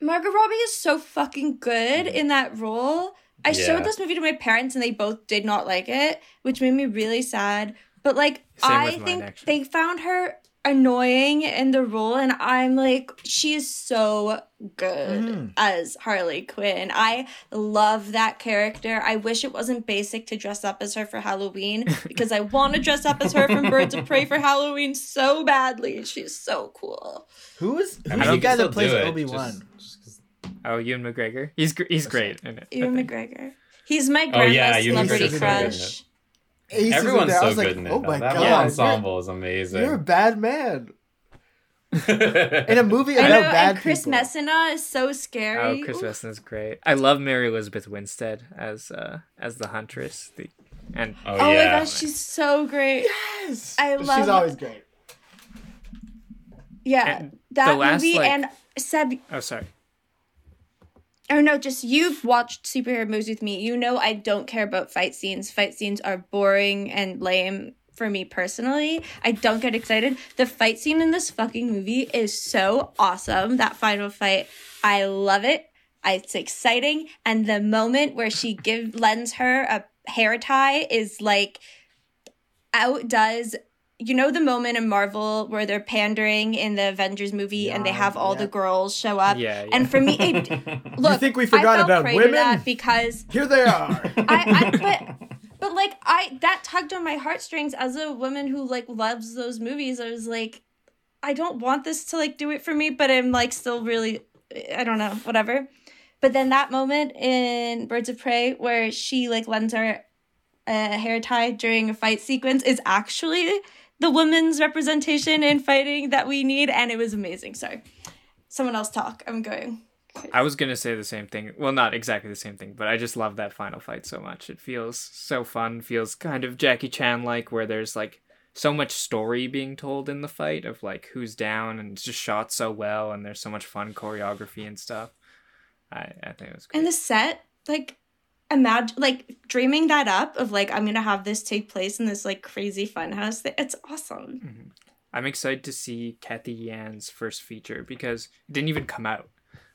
Margot Robbie is so fucking good in that role. I Yeah. showed this movie to my parents and they both did not like it, which made me really sad. But like, Same I with mine, think they found her annoying in the role, and I'm like, she is so good Mhm. as Harley Quinn. I love that character. I wish it wasn't basic to dress up as her for Halloween because I want to dress up as her from Birds of Prey for Halloween so badly. She's so cool. Who is who's the guy that plays Obi Wan? just- just 'cause- Oh, Ewan McGregor? He's gr- he's great in it. Ewan. McGregor. He's my Oh, yeah, celebrity McGregor's good in crush. Ace is in Everyone's there. I so was like, good in it. Oh my that god, whole ensemble is amazing. You're, a bad man in in a movie I about know, bad and Chris people. Messina is so scary. Oh, Chris Oof. Messina's great. I love Mary Elizabeth Winstead as uh as the huntress. The and Oh, Oh yeah. my gosh, she's so great. Yes, I love. She's always great. Yeah, And that the last, movie like- and Seb. oh sorry. Oh no, just you've watched superhero movies with me. You know I don't care about fight scenes. Fight scenes are boring and lame for me personally. I don't get excited. The fight scene in this fucking movie is so awesome. That final fight, I love it. It's exciting, and the moment where she give lends her a hair tie is like outdoes. You know the moment in Marvel where they're pandering in the Avengers movie and they have all yeah. the girls show up. Yeah, yeah. And for me, it, look, think we forgot I fell about prey women? that because Here they are. I, I but like I that tugged on my heartstrings as a woman who like loves those movies. I was like, I don't want this to like do it for me, but I'm like still really I don't know, whatever. But then that moment in Birds of Prey where she like lends her a hair tie during a fight sequence is actually the women's representation in fighting that we need, and it was amazing. Sorry. Someone else talk. I'm going. I was gonna say the same thing. Well, not exactly the same thing, but I just love that final fight so much. It feels so fun. Feels kind of Jackie Chan like, where there's like so much story being told in the fight of like who's down, and it's just shot so well, and there's so much fun choreography and stuff. I I think it was great. And the set, like, imagine, like, dreaming that up of like, I'm gonna have this take place in this like crazy fun house. It's awesome. Mm-hmm. I'm excited to see Cathy Yan's first feature because it didn't even come out.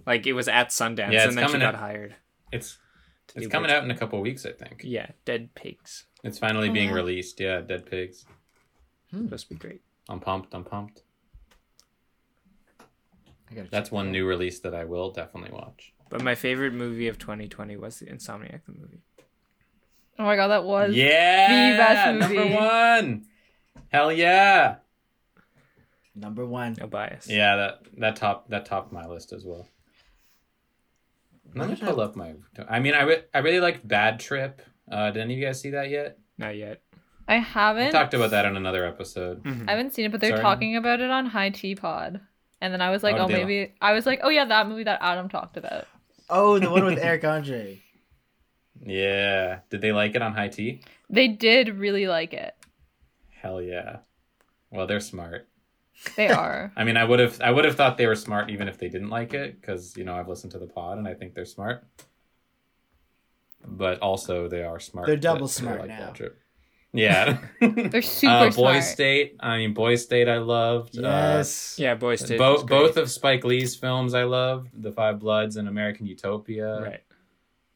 Like it was at Sundance, Yeah, it's and then she coming got out. hired. It's it's coming Birds- out in a couple weeks, I think. Yeah, Dead Pigs. It's finally Oh, being wow. released. Yeah, Dead Pigs. Hmm. Supposed to be great. I'm pumped. I'm pumped. I gotta That's one it out. new release that I will definitely watch. But my favorite movie of 2020 was the Insomniac the movie. Oh my god, that was Yeah, the best movie. number one. Hell yeah. Number one. No bias. Yeah, that that top that topped my list as well. Let me I- pull up my. I mean, I re- I really liked Bad Trip. Uh, did any of you guys see that yet? Not yet. I haven't talked about that in another episode. Mhm. I haven't seen it, but they're Sorry. talking about it on High Tea Pod. And then I was like, Oh, oh, maybe I was like, oh yeah, that movie that Adam talked about. Oh, the one with Eric Andre. Yeah. Did they like it on High Tea? They did really like it. Hell yeah. Well, they're smart. They are. I mean, I would have I would have thought they were smart even if they didn't like it because you know I've listened to the pod and I think they're smart. But also they are smart. They're double that smart like now. Bad Trip. Yeah. They're super uh, Boy smart. State. I mean, Boy State. I loved. Yes. Yeah, Boys Uh, State. bo- was great. both of Spike Lee's films I loved, The Five Bloods and American Utopia. Right.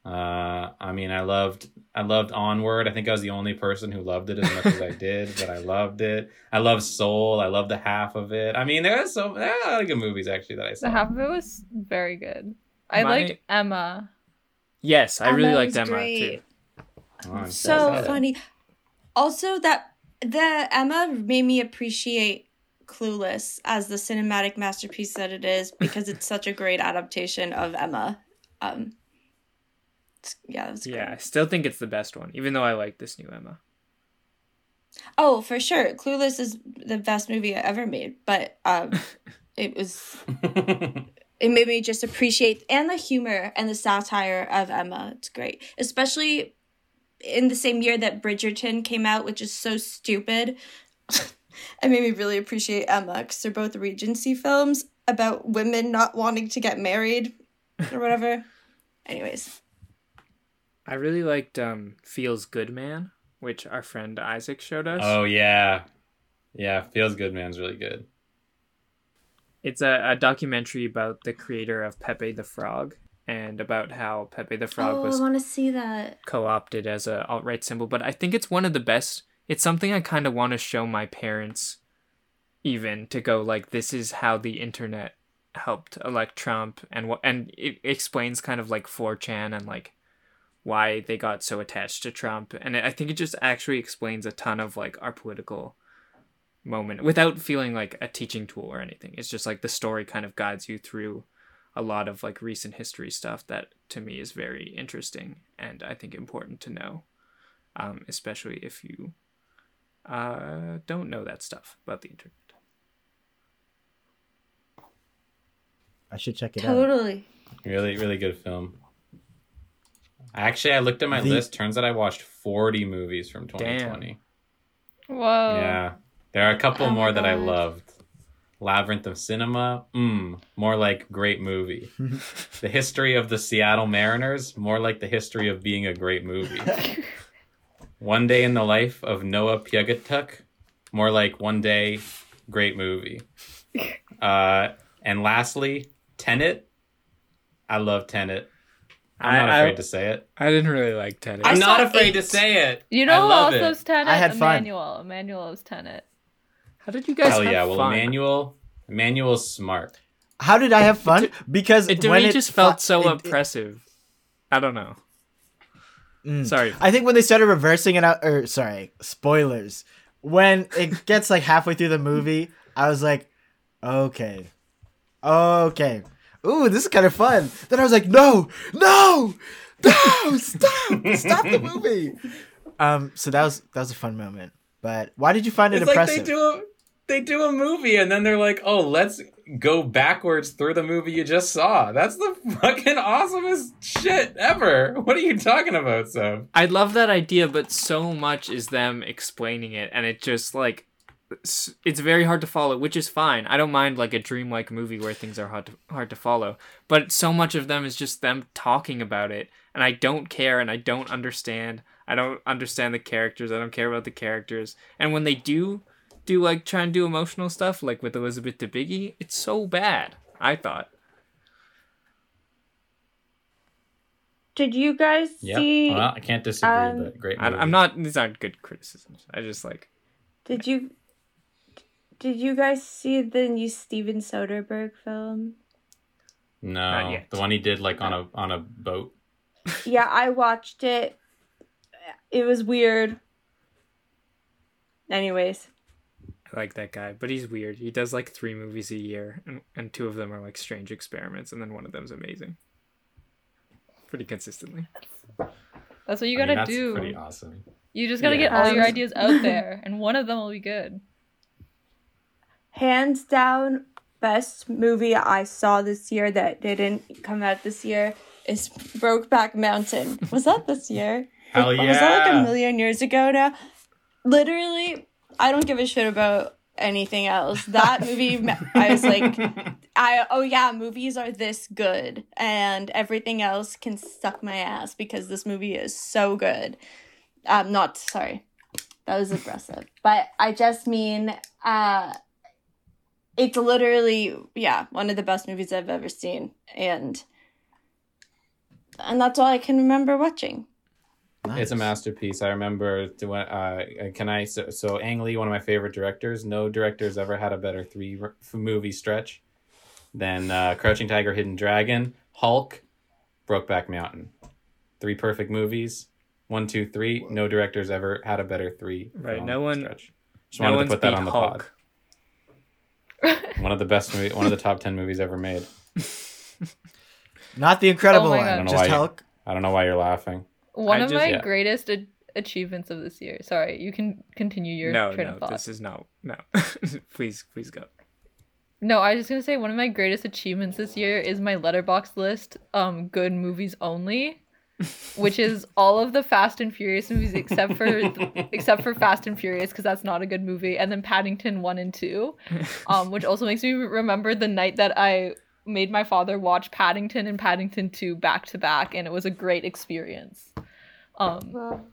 Uh, I mean, I loved, I loved Onward. I think I was the only person who loved it as much as I did, but I loved it. I love Soul. I love the half of it. I mean, there are so there are a lot of good movies actually that I saw. The half of it was very good. I My- liked Emma. Yes, I really Emma liked Emma great. too. Oh, I'm So sad. funny. Also, that the Emma made me appreciate Clueless as the cinematic masterpiece that it is because it's such a great adaptation of Emma. Um, it's- yeah, it was Yeah, I still think it's the best one, even though I like this new Emma. Oh, for sure, Clueless is the best movie I ever made. But um, it was it made me just appreciate and the humor and the satire of Emma. It's great, especially in the same year that Bridgerton came out, which is so stupid. it made me really appreciate Emma because they're both Regency films about women not wanting to get married or whatever. Anyways, I really liked um, Feels Good Man, which our friend Isaac showed us. oh yeah, yeah. Feels good, man's really good. It's a, a documentary about the creator of Pepe the Frog and about how Pepe the Frog oh, was I want to see that. co-opted as a alt-right symbol but i think it's one of the best it's something i kind of want to show my parents even to go like this is how the internet helped elect trump and what and it explains kind of like 4chan and like why they got so attached to trump and i think it just actually explains a ton of like our political moment without feeling like a teaching tool or anything it's just like the story kind of guides you through a lot of like recent history stuff that to me is very interesting and I think important to know, um, especially if you uh, don't know that stuff about the internet. I should check it out. Totally. Really, really good film. Actually, I looked at my The- list. Turns out I watched 40 movies from 2020. Whoa. Yeah. There are a couple Oh more that I God. Loved. Labyrinth of Cinema, mm, more like great movie. the history of the Seattle Mariners, more like the history of being a great movie. one Day in the Life of Noah Piugattuk, more like one day, great movie. Uh, and lastly, Tenet. I love Tenet. I'm not I- afraid to say it. I didn't really like Tenet. I I'm not afraid eight. to say it. You I know who love also it. is Tenet? I had fun. Emmanuel. Emmanuel is Tenet. How did you guys have fun? Hell have yeah! Well, fun? Emmanuel, Emmanuel's smart. How did I have fun? Because It to when me it just felt so it- it- oppressive. I don't know. Mm. Sorry. I think when they started reversing it out, or sorry, spoilers. When it gets like halfway through the movie, I was like, okay, okay, ooh, this is kind of fun. Then I was like, no, no, no, stop, stop the movie. Um, so that was that was a fun moment. But why did you find it It's like impressive? they do a they do a movie and then they're like, oh, let's go backwards through the movie you just saw. That's the fucking awesomest shit ever. What are you talking about, Seb? I love that idea, but so much is them explaining it, and it just like it's very hard to follow, which is fine. I don't mind like a dreamlike movie where things are hard to hard to follow, but so much of them is just them talking about it, and I don't care, and I don't understand. I don't understand the characters. I don't care about the characters, and when they do do like try and do emotional stuff, like with Elizabeth Debicki, it's so bad. I thought. Did you guys Yeah. see? Well, I can't disagree, um, but great I, movie. I'm not. These aren't good criticisms. I just like. Did you? Did you guys see the new Steven Soderbergh film? Not No, yet. the one he did like on a on a boat. yeah, I watched it. It was weird. Anyways, I like that guy, but he's weird. He does like three movies a year, and, and two of them are like strange experiments, and then one of them's amazing. Pretty consistently. That's what you I mean, gotta that's do. Pretty awesome. You just gotta Yeah. get all your ideas out there, and one of them will be good. hands down, best movie I saw this year that didn't come out this year is Brokeback Mountain. Was that this year? Hell yeah! Was that like a million years ago now? Literally, I don't give a shit about anything else. That movie, I was like, I oh yeah, movies are this good, and everything else can suck my ass because this movie is so good. Um, not sorry, that was aggressive, but I just mean, uh, it's literally yeah one of the best movies I've ever seen, and and that's all I can remember watching. It's a masterpiece. I remember doing. Uh, can I? So, so Ang Lee, one of my favorite directors. No director's ever had a better three movie stretch than uh, Crouching Tiger, Hidden Dragon, Hulk, Brokeback Mountain. Three perfect movies. One, two, three. No director's ever had a better three. Right, no one- Stretch. Just no wanted one's to put that on the Hulk. pod. One of the best movie. One of the top ten movies ever made. Not the incredible Oh my one, God. I don't know just you- Hulk. I don't know why you're laughing. One I of just- my Yeah. greatest a- achievements of this year. Sorry, you can continue your no, train no, of thought. this is not. No, please, please go. No, I was just gonna say one of my greatest achievements this year is my Letterboxd list, um, good movies only, which is all of the Fast and Furious movies except for except for Fast and Furious because that's not a good movie, and then Paddington one and two, um, which also makes me remember the night that I made my father watch Paddington and Paddington two back to back, and it was a great experience. Um,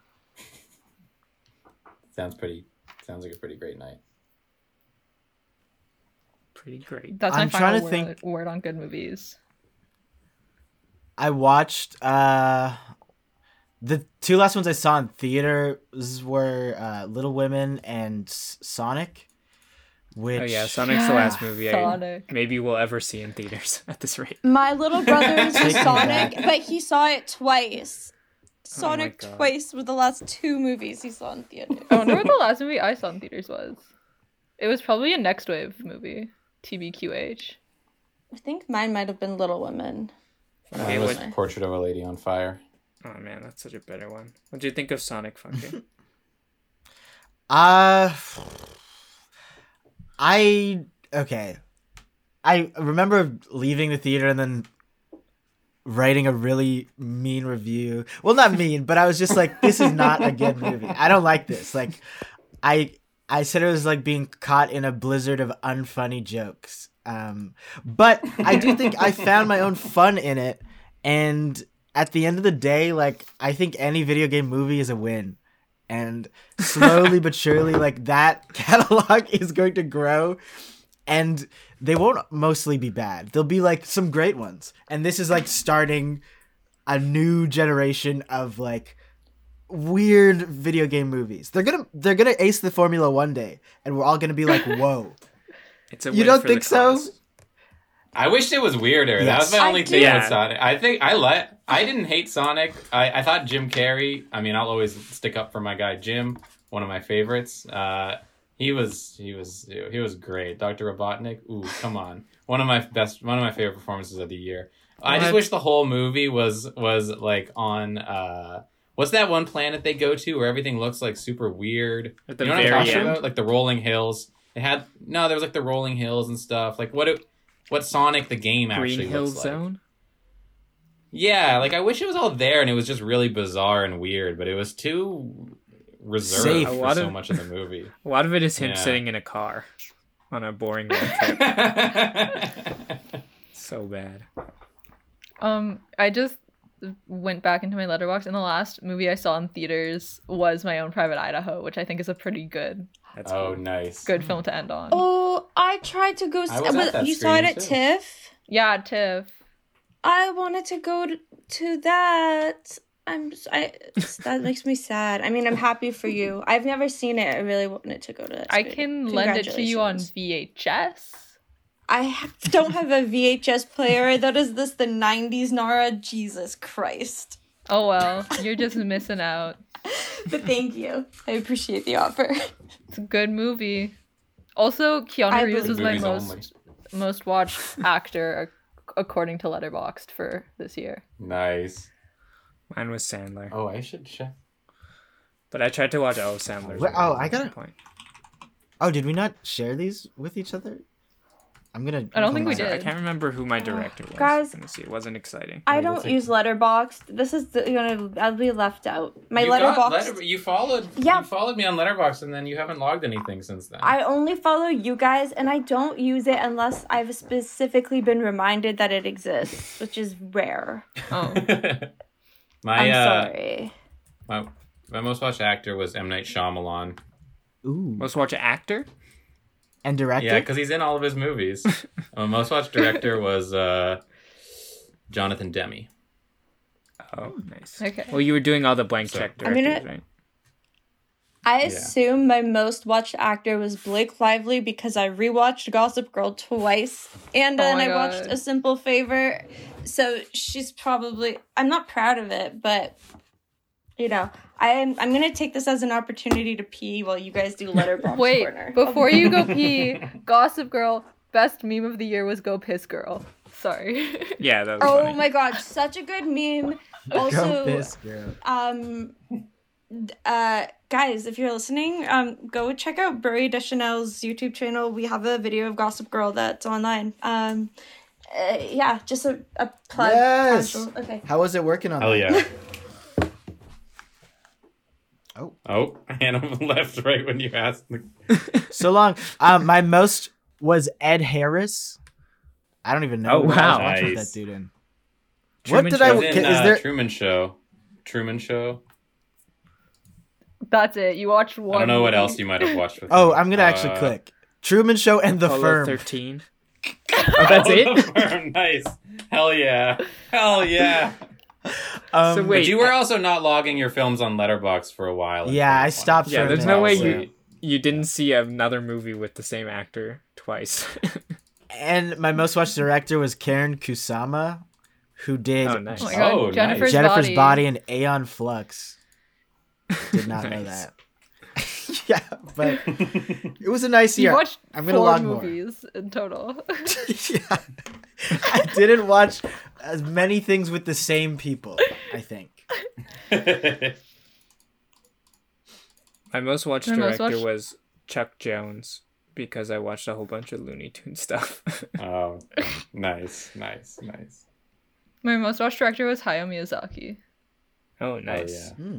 Sounds pretty. Sounds like a pretty great night. Pretty great. that's I'm my final trying to word, think- word on good movies. I watched uh the two last ones I saw in theaters were uh, Little Women and S- Sonic. Which Oh yeah, Sonic's the last movie I Sonic. maybe we'll ever see in theaters at this rate. My little brother Take me saw Sonic, but he saw it twice. Sonic God. twice were the last two movies he saw in theaters. I wonder what the last movie I saw in theaters was. It was probably a Next Wave movie. TBQH. I think mine might have been Little Women. Okay, Mine was what- Portrait of a Lady on Fire. Oh man, that's such a better one. What do you think of Sonic Funke? Uh I okay. I remember leaving the theater and then writing a really mean review. Well, not mean, but I was just like this is not a good movie. I don't like this. Like I I said it was like being caught in a blizzard of unfunny jokes. Um but I do think I found my own fun in it and at the end of the day like I think any video game movie is a win and slowly but surely like that catalog is going to grow and they won't mostly be bad there'll be like some great ones and this is like starting a new generation of like weird video game movies they're gonna they're gonna ace the formula one day and we're all gonna be like whoa It's a You don't think so? I wish it was weirder. That was my only I thing do. with Sonic. I think I like. I didn't hate Sonic. I, I thought Jim Carrey. I mean, I'll always stick up for my guy Jim, one of my favorites. Uh, he was he was he was great. Doctor Robotnik. Ooh, come on, one of my best, one of my favorite performances of the year. I just wish the whole movie was was like on. Uh, what's that one planet they go to where everything looks like super weird? At the you know what I'm very talking end? about? Like the rolling hills. It had no. There was like the rolling hills and stuff. Like what it, what Sonic the game actually Green Hill looks like. Zone. Yeah, like I wish it was all there and it was just really bizarre and weird, but it was too reserved Safe. for A lot so much of the movie. A lot of it is him Yeah. sitting in a car on a boring road trip. so bad. Um, I just went back into my Letterboxd, and the last movie I saw in theaters was My Own Private Idaho, which I think is a pretty good That's oh, cool. nice. good film to end on. Oh, I tried to go. I See, was at but that you saw it at too. TIFF. Yeah, Tiff. I wanted to go to, to that. I'm. just. I that makes me sad. I mean, I'm happy for you. I've never seen it. I really wanted to go to that. I screening. can lend it to you on VHS. I ha- don't have a VHS player. That is this the '90s, Nara. Jesus Christ. Oh well, you're just missing out. But thank you. I appreciate the offer. It's a good movie. Also, Keanu I Reeves believe was my Movies most only. most watched actor according to Letterboxd for this year. Nice. Mine was Sandler. Oh, I should check. But I tried to watch all of Sandler's. Wait, oh, I got a point. Oh, did we not share these with each other? I'm gonna. I don't think we did. I can't remember who my director was. Guys- Let me see. It wasn't exciting. I don't what's use Letterboxd. This is the, gonna. I'll be left out. My you Letterboxd. Letter- you followed. Yeah. You followed me on Letterboxd, and then you haven't logged anything since then. I only follow you guys, and I don't use it unless I've specifically been reminded that it exists, which is rare. Oh, my I'm uh, sorry. my my most watched actor was M Night Shyamalan. Ooh. Most watched actor. And director. Yeah, because he's in all of his movies. my most watched director was uh, Jonathan Demme. Oh, nice. okay. Well, you were doing all the blank So- check I'm gonna- directors, right? I yeah. assume my most watched actor was Blake Lively because I rewatched Gossip Girl twice, and Oh then my I watched A Simple Favor. So she's probably. I'm not proud of it, but you know, I'm. I'm gonna take this as an opportunity to pee while you guys do Letterboxd Wait, corner. before you go pee, Gossip Girl best meme of the year was Go Piss Girl. Sorry. Yeah, that was Oh funny. my god, such a good meme. Go Also, this girl. um uh guys if you're listening um go check out Burry Deschanel's youtube channel we have a video of gossip girl that's online um uh, yeah just a, a plug Yes. casual. okay How was it working on? Hell that? yeah. Oh. Oh, Hannah left right when you asked. The... So long. Um, my most was Ed Harris. I don't even know. Oh, what I was wow. watching with that dude in. Truman what did I? He was in Is uh, there? Truman Show. Truman Show. That's it. You watched one. I don't know what else you might have watched with. Oh, him. I'm gonna actually Uh, click Truman Show and The Apollo Firm. 13. Oh, that's Oh, it? Nice. Hell yeah. Hell yeah. Um, So wait, but you were also not logging your films on Letterboxd for a while. Yeah, I stopped. Yeah, there's no way you you didn't see another movie with the same actor twice. And my most watched director was Karyn Kusama, who did oh, nice. Oh my god, Oh, nice. Jennifer's, Jennifer's body. Body and Aeon Flux. Did not know that. yeah, but it was a nice You year. watched I'm gonna four log more. movies in total. yeah. I didn't watch as many things with the same people, I think. My most watched My most director watched- was Chuck Jones because I watched a whole bunch of Looney Tune stuff. oh, nice, nice, nice. My most watched director was Hayao Miyazaki. oh, nice. yeah. Hmm.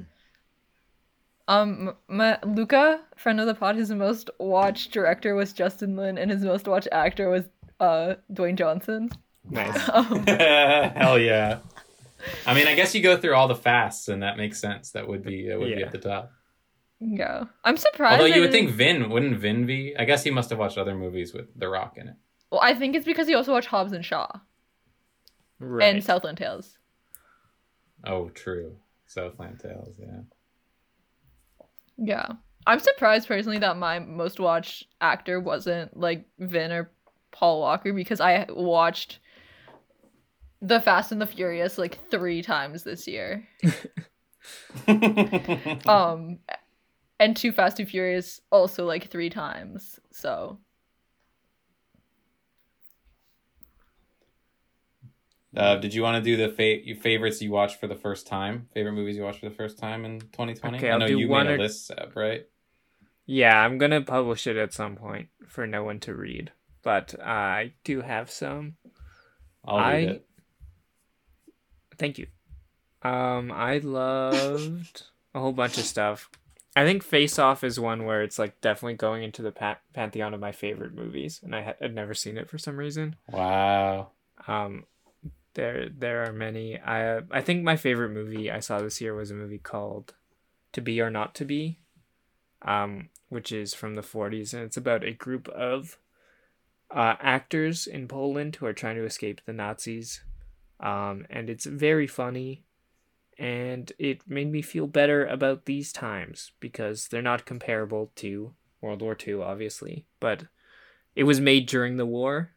Um, my Luca, friend of the pod, his most watched director was Justin Lin, and his most watched actor was uh Dwayne Johnson. Nice. Um, Hell yeah. I mean, I guess you go through all the fasts, and that makes sense. That would be that would be at the top. yeah, I'm surprised. Although you would think Vin wouldn't Vin be? I guess he must have watched other movies with The Rock in it. Well, I think it's because he also watched Hobbs and Shaw Right. and Southland Tales. Oh, true. Southland Tales, yeah. Yeah. I'm surprised personally that my most watched actor wasn't like Vin or Paul Walker because I watched The Fast and the Furious like three times this year. Um, and Too Fast Too Furious also like three times. So Uh, did you want to do the fa- your favorites you watched for the first time? Favorite movies you watched for the first time in 2020? Okay, I I'll know do you one made a list, Seb, right? Yeah, I'm gonna publish it at some point for no one to read, but I do have some. I'll read I- it. Thank you. Um, I loved a whole bunch of stuff. I think Face Off is one where it's like definitely going into the pa- pantheon of my favorite movies, and I had never seen it for some reason. Wow. Um, there there are many. I I think my favorite movie I saw this year was a movie called To Be or Not to Be, um, which is from the 40s, and it's about a group of uh, actors in Poland who are trying to escape the Nazis. Um, and it's very funny, and it made me feel better about these times because they're not comparable to World War II, obviously, but it was made during the war,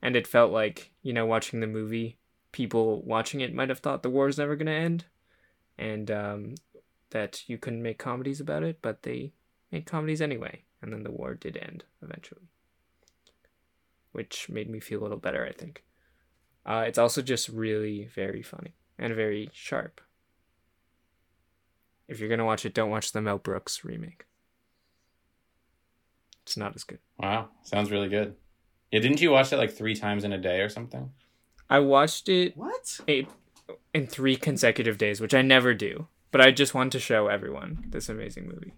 and it felt like you know watching the movie people watching it might have thought the war was never going to end and um, that you couldn't make comedies about it but they made comedies anyway and then the war did end eventually which made me feel a little better i think uh, it's also just really very funny and very sharp if you're going to watch it don't watch the mel brooks remake it's not as good Wow. Sounds really good. Yeah, didn't you watch it like three times in a day or something? I watched it What? eight in three consecutive days, which I never do. But I just want to show everyone this amazing movie.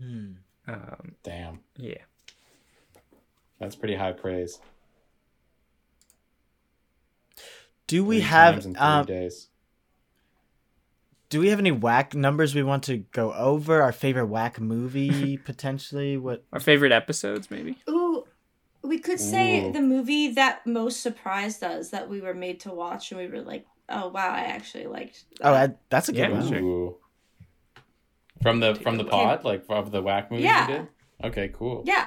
Hmm. Um, Damn. yeah, That's pretty high praise. Do we Three have times in three um, days. do we have any whack numbers we want to go over? Our favorite whack movie potentially? What? our favorite episodes, maybe. Ooh, we could say Ooh. the movie that most surprised us that we were made to watch, and we were like, "Oh wow, I actually liked." That. Oh, I, that's a good Yeah, one. sure. Ooh. From the from the Okay. pod, like of the whack movies Yeah. you did. Okay, cool. yeah,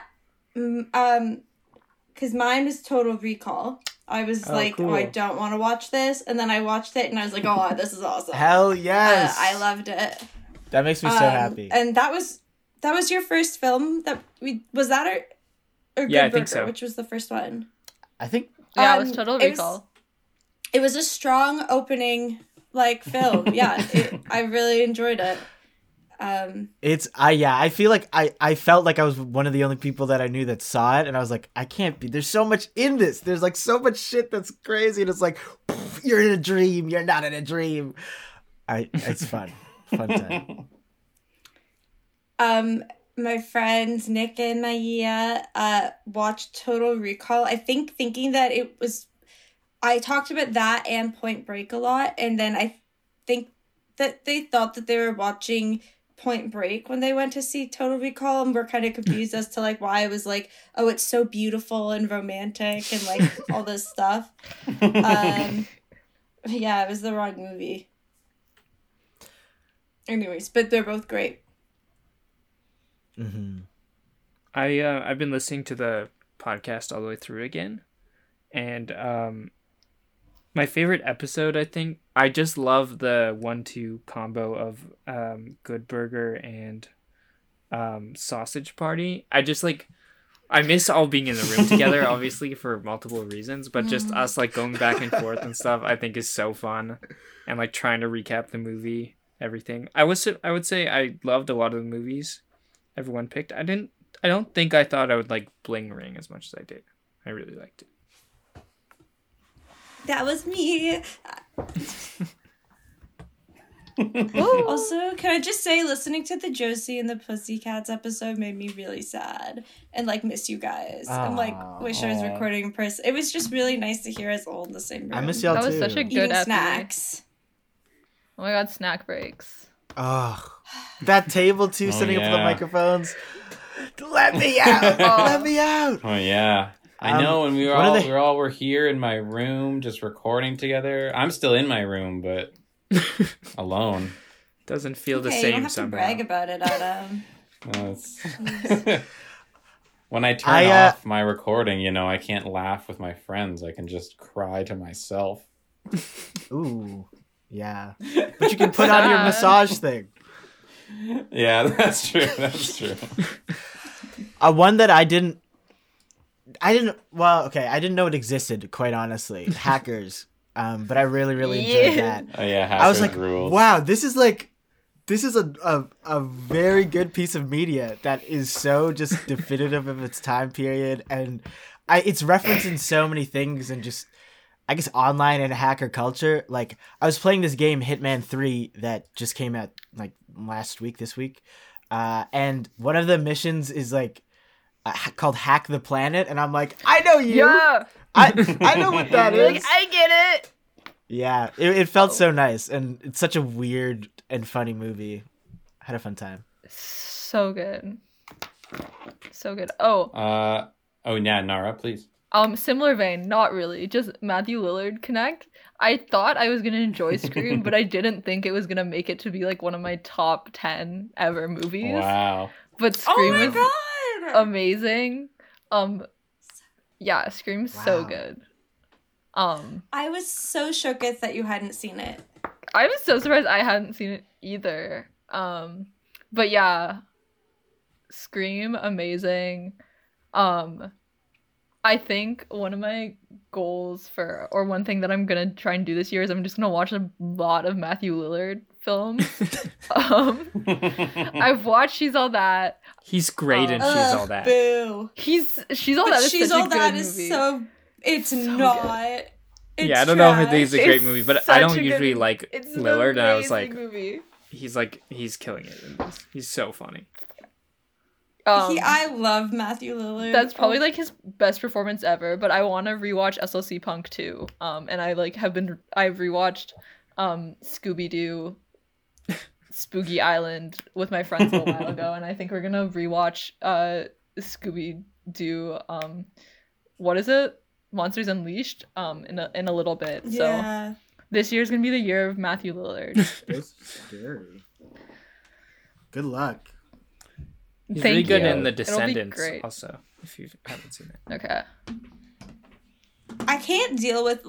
Mm, um, because mine was Total Recall. I was Oh, like, "Oh, I don't want to watch this," and then I watched it, and I was like, "Oh, this is awesome." Hell Uh, yes! I loved it. That makes me so Um, happy. And that was that was your first film that we was that or or Good Yeah, I think so. which was the first one. I think yeah, it was Um, Total it was- Recall. It was a strong opening like film. yeah, it, I really enjoyed it. Um, It's I yeah, I feel like I I felt like I was one of the only people that I knew that saw it and I was like I can't be there's so much in this. There's like so much shit that's crazy and it's like poof, you're in a dream, you're not in a dream. I it's fun. Fun time. um, my friends Nick and Maya uh watched Total Recall. I think thinking that it was, I talked about that and Point Break a lot, and then I think that they thought that they were watching Point Break when they went to see Total Recall, and were kind of confused as to like why I was like, oh, it's so beautiful and romantic and like all this stuff. Um, yeah, it was the wrong movie. Anyways, but they're both great. Hmm I uh, I've been listening to the podcast all the way through again, and um, my favorite episode, I think, I just love the one-two combo of um, Good Burger and um, Sausage Party. I just like. I miss all being in the room together, obviously for multiple reasons, but just us like going back and forth and stuff, I think is so fun, and like trying to recap the movie, everything. I was I would say I loved a lot of the movies everyone picked. I didn't. I don't think I thought I would like Bling Ring as much as I did. I really liked it. That was me. also, can I just say, listening to the Josie and the Pussycats episode made me really sad and like miss you guys. I'm like, Aw. wish I was recording in person. It was just really nice to hear us all in the same room. I miss y'all too. That was such a good eating episode. snacks. Oh my god, snack breaks. Oh, that table too, Oh, setting up the microphones. Let me out! Let me out! Oh yeah. I Um, know when we were what all they- we were all were here in my room just recording together. I'm still in my room, but alone. Doesn't feel the same you don't have somehow. to brag about it, Adam. When I turn I, uh, off my recording, you know, I can't laugh with my friends. I can just cry to myself. Ooh, yeah. But you can put on your massage thing. Yeah, that's true. That's true. Uh, one that I didn't. I didn't. Well, okay, I didn't know it existed. Quite honestly, hackers. Um, but I really, really enjoyed Yeah. that. Oh yeah, I was like, rules. wow, this is like, this is a, a a very good piece of media that is so just definitive of its time period, and I it's referencing so many things and just, I guess online and hacker culture. Like I was playing this game Hitman Three that just came out like last week, this week, uh, and one of the missions is like. Uh, called hack the planet and i'm like i know you Yeah. I, I know what that is. Like, I get it. yeah, it, it felt so nice, and it's such a weird and funny movie. had a fun time. So good. So good. Oh, Uh oh yeah, Nara, please. um, similar vein, not really. Just Matthew Lillard connect. I thought I was gonna enjoy Scream, but I didn't think it was gonna make it to be like one of my top ten ever movies. Wow. But Oh Scream my was god! amazing. Um, yeah, Scream's so good. Um, I was so shooketh that you hadn't seen it. I was so surprised I hadn't seen it either. Um, but yeah, Scream, amazing. Um, I think one of my goals for, or one thing that I'm gonna try and do this year is I'm just gonna watch a lot of Matthew Lillard films. um, I've watched She's All That. He's great and she's all that. Boo. He's She's All But That is she's such all a good that movie. is so. It's So not. It's yeah, I don't know if I think it's a great It's movie, but I don't a good usually like It's an Lillard, and I was like, movie. he's like, he's killing it. In this. He's so funny. Um, he, I love Matthew Lillard. That's probably Oh, like his best performance ever, but I want to rewatch SLC Punk too. Um, and I like have been I've rewatched um Scooby Doo, Spooky Island with my friends a little while ago, and I think we're gonna rewatch uh Scooby Doo. Um, what is it? Monsters Unleashed. Um, in a in a little bit. So Yeah. this year's gonna be the year of Matthew Lillard. It's scary. Good luck. He's Thank really good you. in The Descendants, also. If you haven't seen it, Okay. I can't deal with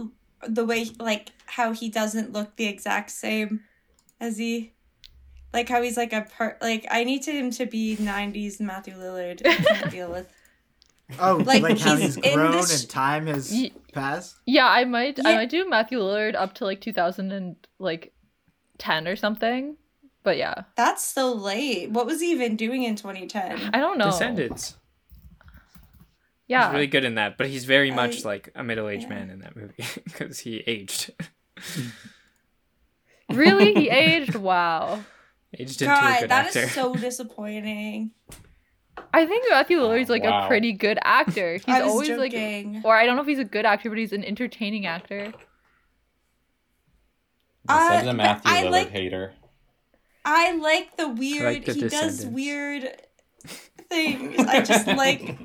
the way like how he doesn't look the exact same as he like how he's like a part like I need him to be 90s Matthew Lillard. I can't deal with. Oh, like, Like, how he's he's grown this- and time has Ye- passed. Yeah, I might I might do Matthew Lillard up to like 2000 and like 10 or something. But yeah, That's so late. What was he even doing in 2010? I don't know. Descendants. Yeah. He's really good in that, but he's very much I- like a middle-aged yeah. man in that movie because he aged, really? He aged? Wow. aged into a good that actor. is so disappointing. I think Matthew Lillard's like Wow. a pretty good actor. He's I was always joking. like or I don't know if he's a good actor, but he's an entertaining actor. Uh, Says a Matthew Lillard like- hater. I like the weird. The he does weird things. I just like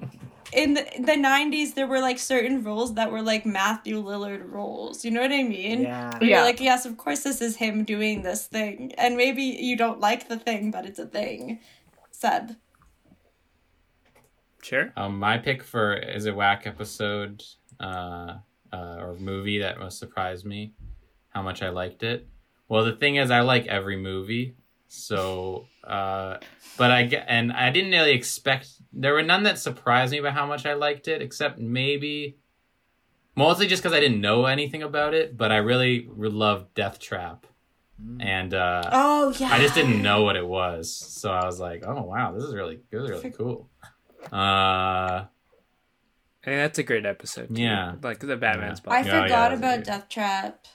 in the, the 90s there were like certain roles that were like Matthew Lillard roles. You know what I mean? Yeah. Where Yeah. You're like, yes, of course this is him doing this thing. And maybe you don't like the thing, but it's a thing. Seb. Sure. Um, my pick for is a whack episode, uh, uh, or movie that most surprised me, how much I liked it. Well, the thing is, I like every movie, so, uh, but I get, and I didn't really expect. There were none that surprised me by how much I liked it, except maybe, mostly just because I didn't know anything about it. But I really loved Death Trap, and uh, Oh yeah. I just didn't know what it was, so I was like, "Oh wow, this is really, this is really cool." Uh, I think that's a great episode. Too. Yeah. Like the Batman's. Yeah. spot. I Yeah, yeah, forgot about. Death Trap.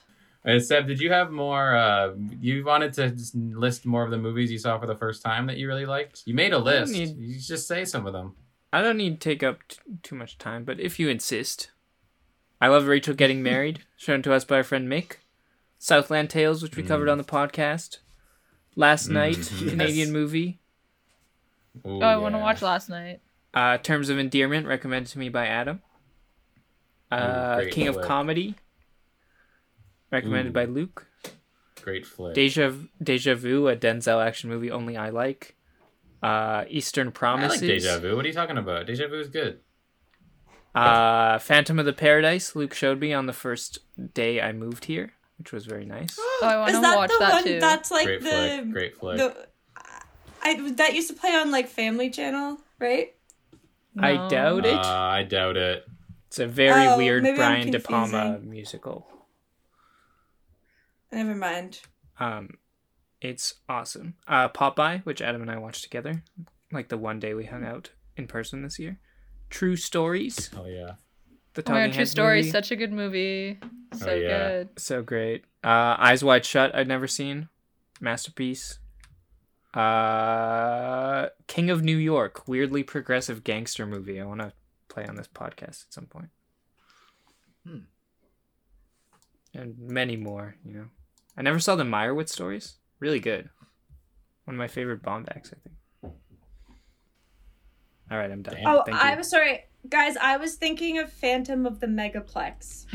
Uh, Seb, did you have more? Uh, you wanted to just list more of the movies you saw for the first time that you really liked. You made a list. need- You just say some of them. I don't need to take up t- too much time, but if you insist, I love Rachel getting married, shown to us by our friend Mick. Southland Tales, which we covered on the podcast. Last Night, yes. Canadian movie. Ooh, Oh, I want to watch last night. Uh, Terms of Endearment, recommended to me by Adam. Uh, great King of flick. Comedy, recommended Ooh. by Luke. Great flick. Deja Deja Vu, a Denzel action movie only I like. Uh, Eastern I like Deja Vu. What are you talking about? Deja Vu is good. Uh, Phantom of the Paradise. Luke showed me on the first day I moved here, which was very nice. Oh, I want to that watch the that one too. that's like Great the flick. Great flick. the I that used to play on like Family Channel, right? I doubt it. Uh, I doubt it. It's a very Oh, weird Brian De Palma musical. Never mind. Um, it's awesome. Uh, Popeye, which Adam and I watched together, like the one day we hung out in person this year. True Stories, Oh yeah. the Oh my God, True Heads Story, such a good movie. So Oh, yeah. good. so great. Uh, Eyes Wide Shut, I'd never seen. Masterpiece. Uh, King of New York, weirdly progressive gangster movie. I want to play on this podcast at some point. Hmm. And many more, you know. I never saw the Meyerowitz stories. Really good. One of my favorite Baumbachs, I think. All right, I'm done. Oh, Thank you. I was sorry, guys. I was thinking of Phantom of the Megaplex,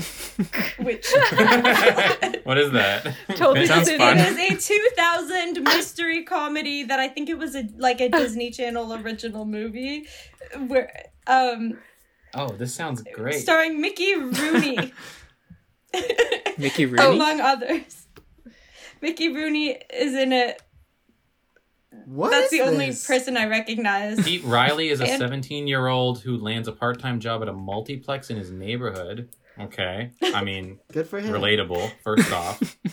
which what is that? Totally It sounds It fun. It is a 2000 mystery comedy that I think it was a like a Disney Channel original movie, where um Oh, this sounds great. starring Mickey Rooney, Mickey Rooney. among others. Mickey Rooney is in it. What That's is the only person I recognize. Pete Riley is a And- 17 year old who lands a part time job at a multiplex in his neighborhood. Okay. I mean, Good for him. relatable, first off.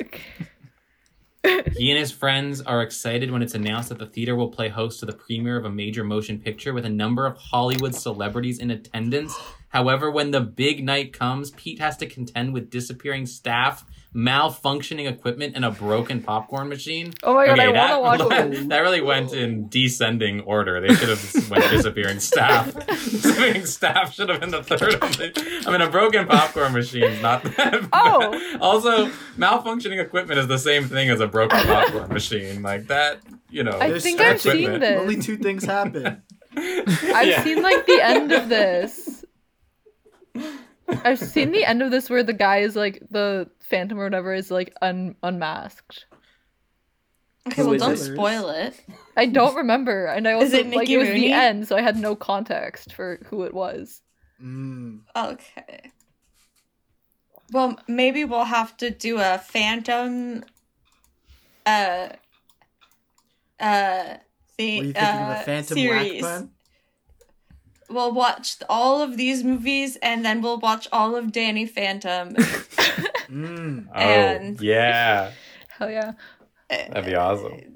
He and his friends are excited when it's announced that the theater will play host to the premiere of a major motion picture with a number of Hollywood celebrities in attendance. However, when the big night comes, Pete has to contend with disappearing staff, malfunctioning equipment, and a broken popcorn machine. Oh my god, I that, want to watch this. that really went in descending order. They should have went disappearing staff. disappearing staff should have been the third. Of the, I mean, a broken popcorn machine not that. Oh. Also, malfunctioning equipment is the same thing as a broken popcorn machine. Like that, you know. I think I've stretching. seen this. Only two things happen. I've Yeah. seen like the end of this. I've seen the end of this where the guy is like the phantom or whatever is like un- unmasked. Okay, well, don't it? spoil it. I don't remember, and I also Is it like Mickey it was Rooney? the end, so I had no context for who it was. Mm. Okay. Well, maybe we'll have to do a Phantom. Uh. Uh. The, Were you thinking uh, of a Phantom series. whack pun? We'll watch all of these movies, and then we'll watch all of Danny Phantom. Mm. Oh, yeah. Hell yeah! That'd be awesome.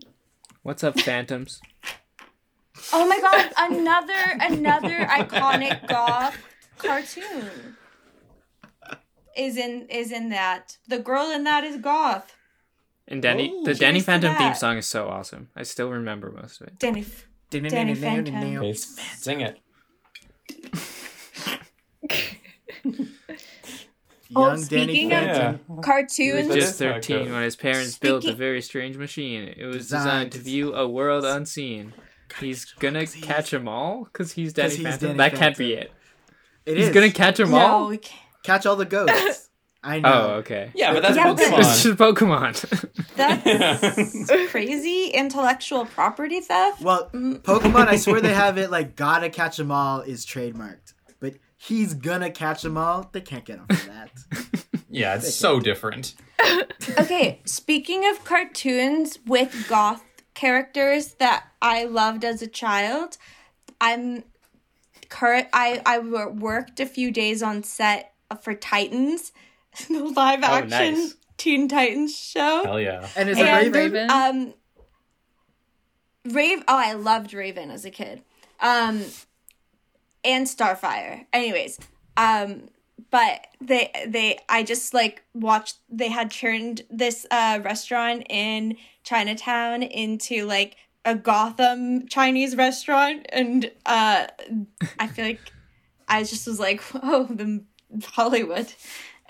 What's up, Phantoms? Oh my god! Another another iconic goth cartoon is in is in that. The girl in that is goth. And Danny, Oh, the Danny cheers to Phantom theme song is so awesome. I still remember most of it. Danny. Danny Phantom. Sing it. Oh, Young Danny speaking of- Phantom. He was Cartoons. Just is how it 13 when his parents built a very strange machine. It was Designed designed to to- view a world unseen. He's gonna he's- catch them all because he's Danny 'cause he's Phantom. Danny that can't be it. It he's is. gonna catch them No, all. we can't. catch all the ghosts. I know. Oh, okay. Yeah, but that's Yeah, but- It's just Pokemon. That's crazy intellectual property theft. Well, Mm. Pokemon, I swear they have it like gotta catch them all is trademarked. But he's gonna catch them all. They can't get him for that. yeah, it's so different. Okay, speaking of cartoons with goth characters that I loved as a child, I'm current. I I worked a few days on set for Titans, the live Oh, action nice. Teen Titans show. Hell yeah. And is it And Raven? Raven? Um, Rave. Oh, I loved Raven as a kid. Um, and Starfire. Anyways, um, but they they I just like watched. They had turned this uh restaurant in Chinatown into like a Gotham Chinese restaurant, and uh, I feel like I just was like, oh, the Hollywood.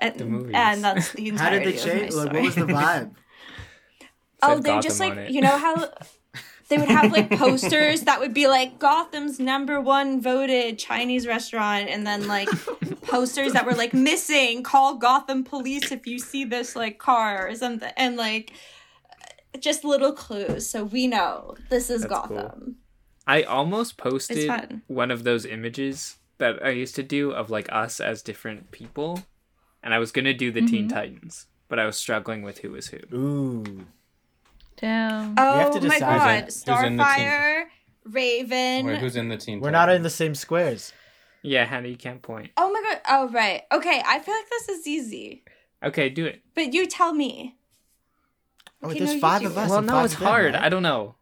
And, The movies. and that's the How entirety did they change? Of Like, what was the vibe? Oh, Said they just like you know how they would have like posters that would be like Gotham's number one voted Chinese restaurant, and then like posters that were like missing. Call Gotham police if you see this like car or something, and like just little clues so we know this is That's cool. Gotham. I almost posted one of those images that I used to do of like us as different people, and I was gonna do the Teen Mhm. Titans, but I was struggling with who was who. Ooh. Damn. Oh have to my decide. god. Who's in- who's in the team? Starfire, Raven. Wait, who's in the team? We're not in the same squares. Yeah, Hannah, you can't point. Oh my god. Oh right. Okay, I feel like this is easy. Okay, do it. But you tell me. Oh, Okay, there's no, five of us. well, no, it's of them, hard. right? I don't know.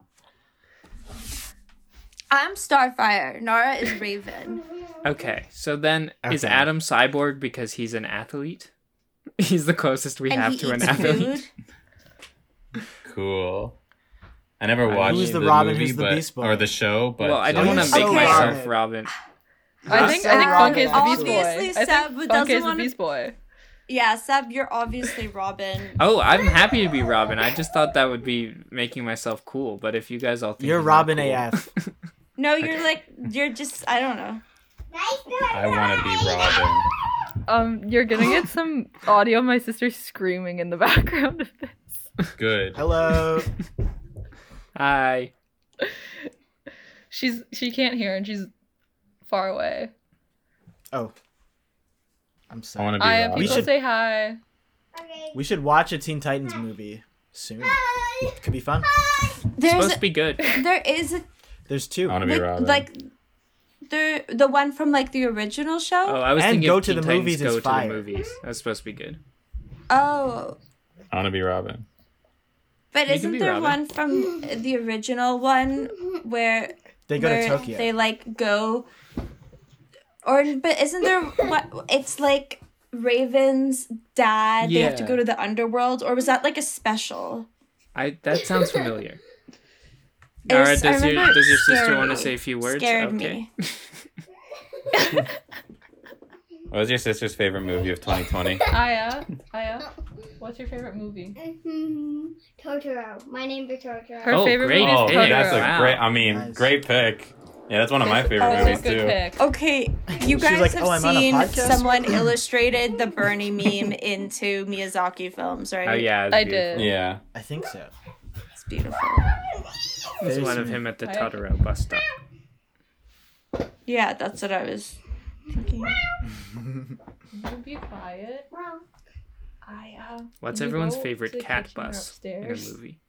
I'm Starfire. Nara is Raven. Okay, so then is Adam cyborg because he's an athlete? He's the closest we and have to an athlete. food. Cool. I never I- watched Who's the the Robin, movie, who's the Beast Boy? or the show, but well, I don't want to make so myself Robin. Robin. I think I think So Funk is the Beast Boy. Obviously, I think Seb Funk is the Beast Boy. Yeah, Seb, you're obviously Robin. Oh, I'm happy to be Robin. I just thought that would be making myself cool. But if you guys all think You're Robin cool- AF. No, you're like you're just I don't know. I want to be Robin. Um, you're gonna get some audio of my sister screaming in the background of this. Good. Hello. Hi. She's she can't hear and she's far away. Oh. I'm I sorry. want to be I Robin. We people should- say hi. We should watch a Teen Titans movie soon. Could be fun. There's supposed to be good. there is a, There's two. I want to be like, Robin. like the the one from like the original show. Oh, I was And thinking Go to the Titans Movies Go is to fire. the movies. That's supposed to be good. Oh, I want to be Robin. but You isn't there Robin. one from the original one where They go where to Tokyo. they like go or but isn't there what it's like Raven's dad they have to go to the underworld or was that like a special? I that sounds familiar. It Nara, was- does your does your sister want to say a few words? Scared okay. me. What was your sister's favorite movie of 2020? Aya, Aya, what's your favorite movie? Mhm. Totoro. My name is Totoro. Her Oh, favorite great movie is oh, pick. Totoro. that's a Wow. great. I mean, Nice. great pick. Yeah, that's one of my favorite Oh, movies a good too. pick. Okay, you guys like, have "Oh, I'm on a seen someone illustrated the Bernie meme into Miyazaki films, right? Oh yeah, I beautiful. did. Yeah. I think so. It's beautiful. There's one of him at the Totoro bus stop. Yeah, that's what I was thinking. You be quiet. I uh. What's everyone's favorite cat kitchen or bus in a movie?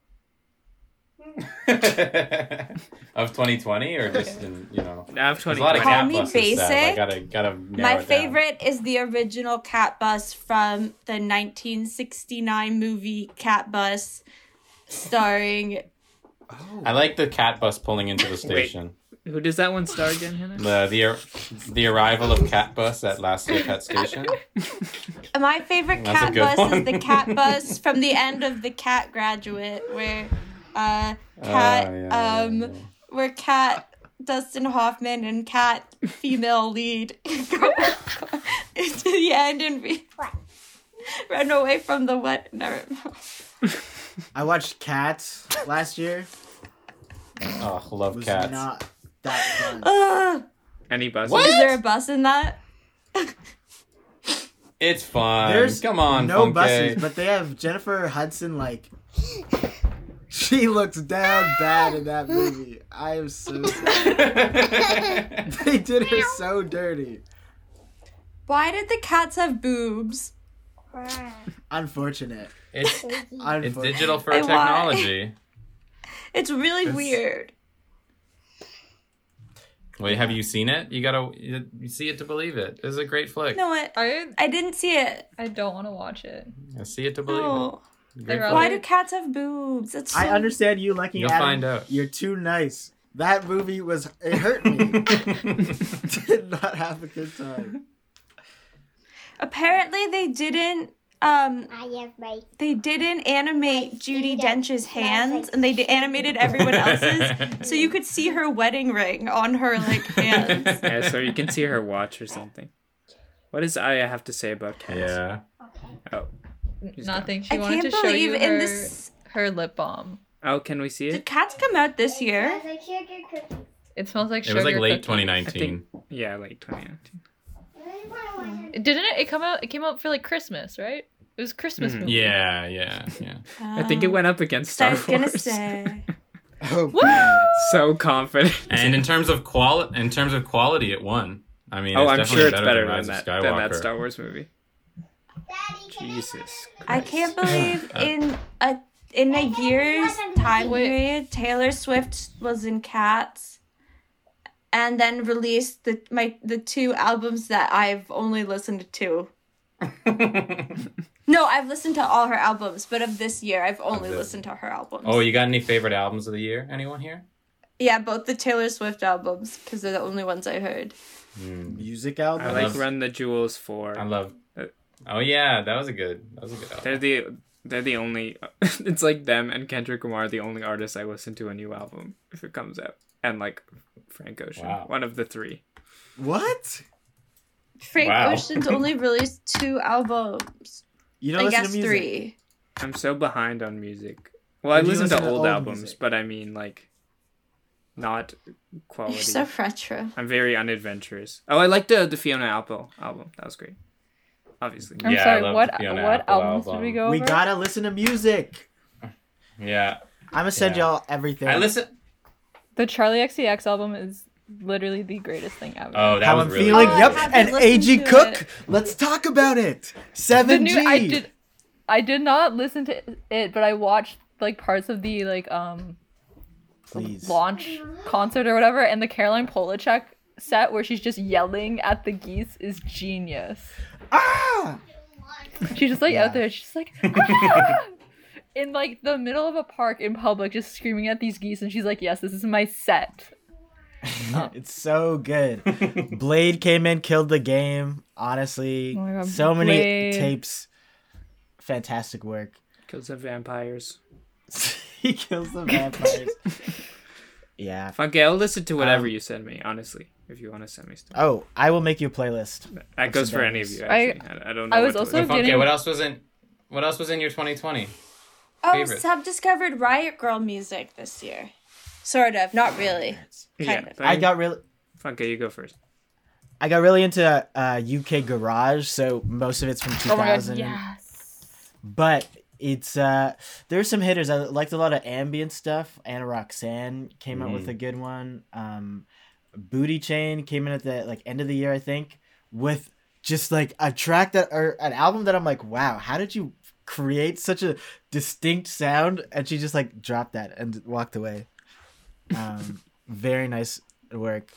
of 2020 or just in you know. I have There's a lot of Call cat me buses. Seb. I basic. gotta gotta. My it down. favorite is the original cat bus from the 1969 movie Cat Bus, starring. Oh. I like the cat bus pulling into the station. Who does that one star again, Hannah? The the the arrival of cat bus at Last Year Pet Station. My favorite That's cat bus one. is the cat bus from the end of the Cat Graduate, where uh, Oh, cat yeah, yeah, um yeah. where cat Dustin Hoffman and cat female lead go into the end and re- run away from the what? Never mind. I watched Cats last year. Oh, It love was cats. not that fun. Ugh. Any buses? What? Is there a bus in that? It's fun. There's Come on, no Funke. buses, but they have Jennifer Hudson like. She looks down bad in that movie. I am so sad. They did her so dirty. Why did the cats have boobs? Unfortunate. It's it's digital for Hey, why? technology. It's really It's- weird. Wait, have you seen it? You gotta you you see it to believe it. This is a great flick. You know what? I I didn't see it. I don't want to watch it. You see it to believe Oh. it. Great I'd flick. Why do cats have boobs? That's so... I understand you liking You'll Adam. find out. You're too nice. That movie was it hurt me. Did not have a good time. Apparently, they didn't. Um, I have my they didn't animate Judi Dench's hands, and they d- animated everyone else's, so you could see her wedding ring on her like hands. yeah, so you can see her watch or something. What does Aya have to say about cats? Yeah. Oh. Nothing. She I wanted can't to show believe you in her, this. her lip balm. Oh, can we see it? Did cats come out this year? It smells like sugar. It smells like It was like late cookie. 2019. Yeah, like 2019. I wanna watch it. Didn't it? It come out. It came out for like Christmas, right? It was Christmas Mhm. movie. Yeah, yeah, yeah. I think it went up against I Star was gonna Wars. say. Oh, man. So confident. And in terms of quality, in terms of quality, it won. I mean, oh, it's I'm definitely sure it's better, better than than that, than that Star Wars movie. Jesus. Christ. I can't believe in a in a year's time period, Taylor Swift was in Cats, and then released the my the two albums that I've only listened to. No, I've listened to all her albums, but of this year, I've only this- listened to her albums. oh, you got any favorite albums of the year? Anyone here? yeah, both the Taylor Swift albums because they're the only ones I heard. Music album. I like love- Run the Jewels for. I love. Uh, Oh yeah, that was a good. That was a good album. They're the they're the only. it's like them and Kendrick Lamar, the only artists I listen to a new album if it comes out, and like Frank Ocean, Wow. one of the three. What? Frank Wow. Ocean's only released two albums. You don't I guess to music. three. I'm so behind on music. Well, I listen, listen to to old, old albums, music? but I mean like not quality. You're so retro. I'm very unadventurous. Oh, I like the the Fiona Apple album. That was great. Obviously. I'm Yeah, I sorry. love What the Fiona what Apple albums did we go over? We gotta listen to music. Yeah, I'm gonna send Yeah. y'all everything. I listen. the Charli XCX album is literally the greatest thing ever. Oh, that How was I'm really. feeling. Yep. haven't And listened AG Cook. it. Let's talk about it. Seven G. new I did I did not listen to it, but I watched like parts of the like um Please. launch concert or whatever, and the Caroline Polachek set where she's just yelling at the geese is genius. Ah! She's just like Yeah. out there, she's like "Ah!" in like the middle of a park in public, just screaming at these geese, and she's like, "Yes, this is my set." it's so good. Blade came in, killed the game. Honestly, Oh God, so many tapes. Fantastic work. Kills the vampires. he kills the vampires. yeah. Funke, I'll listen to whatever Um, you send me. Honestly, if you want to send me stuff, Oh, I will make you a playlist. that goes for any of you. I- Actually, I, I don't know. I was what also to. Okay, getting- what else was in? What else was in your 2020? Oh, Favorite. Sub discovered Riot Girl music this year. Sort of, not really. yeah, of. I got really. Funke. You go first. I got really into uh, UK garage, so most of it's from 2000. Oh my god, 2000. yes. But it's uh there's some hitters. I liked a lot of ambient stuff. Ana Roxanne came out with a good one. Um Booty Chain came in at the like end of the year, I think, with just like a track that or an album that I'm like, wow, how did you create such a distinct sound? And she just like dropped that and walked away. Um very nice work.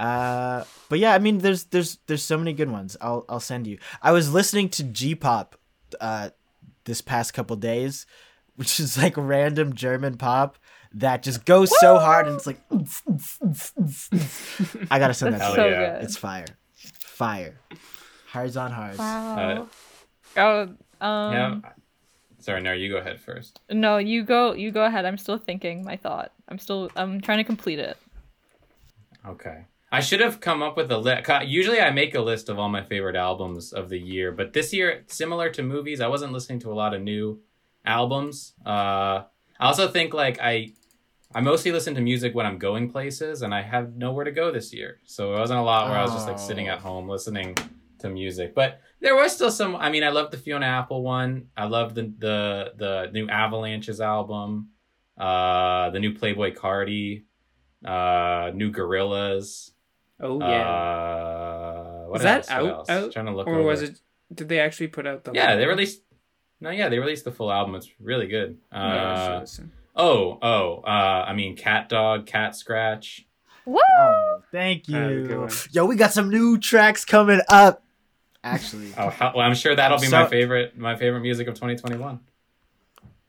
Uh, but yeah, I mean, there's there's there's so many good ones. I'll I'll send you. I was listening to G-pop, uh, this past couple days, which is like random German pop that just goes so hard and it's like. I gotta send that. That's to so you. yeah. good. It's fire, fire, hearts on hearts. Wow. oh, um, yeah. Sorry, no, you go ahead first. no, you go. You go ahead. I'm still thinking my thought. I'm still. I'm trying to complete it. Okay. I should have come up with a list. Usually I make a list of all my favorite albums of the year, but this year, similar to movies, I wasn't listening to a lot of new albums. Uh, I also think like I, I mostly listen to music when I'm going places, and I have nowhere to go this year, so it wasn't a lot where I was just like sitting Oh. at home listening to music. But there was still some. I mean, I love the Fiona Apple one. I love the the the new Avalanches album, uh, the new Playboi Carti, uh, new Gorillaz. Oh yeah. Uh, what Is that else? What out- out? Trying to look or over. was it? Did they actually put out the? Yeah, whole they released. No, yeah, they released the full album. It's really good. Uh, Yeah, I should listen. oh, oh. Uh, I mean, Cat Dog, Cat Scratch. Woo! Oh, thank That was a good you. Yo, we got some new tracks coming up. Actually, Oh, how, well, I'm sure that'll be So- my favorite. My favorite music of 2021.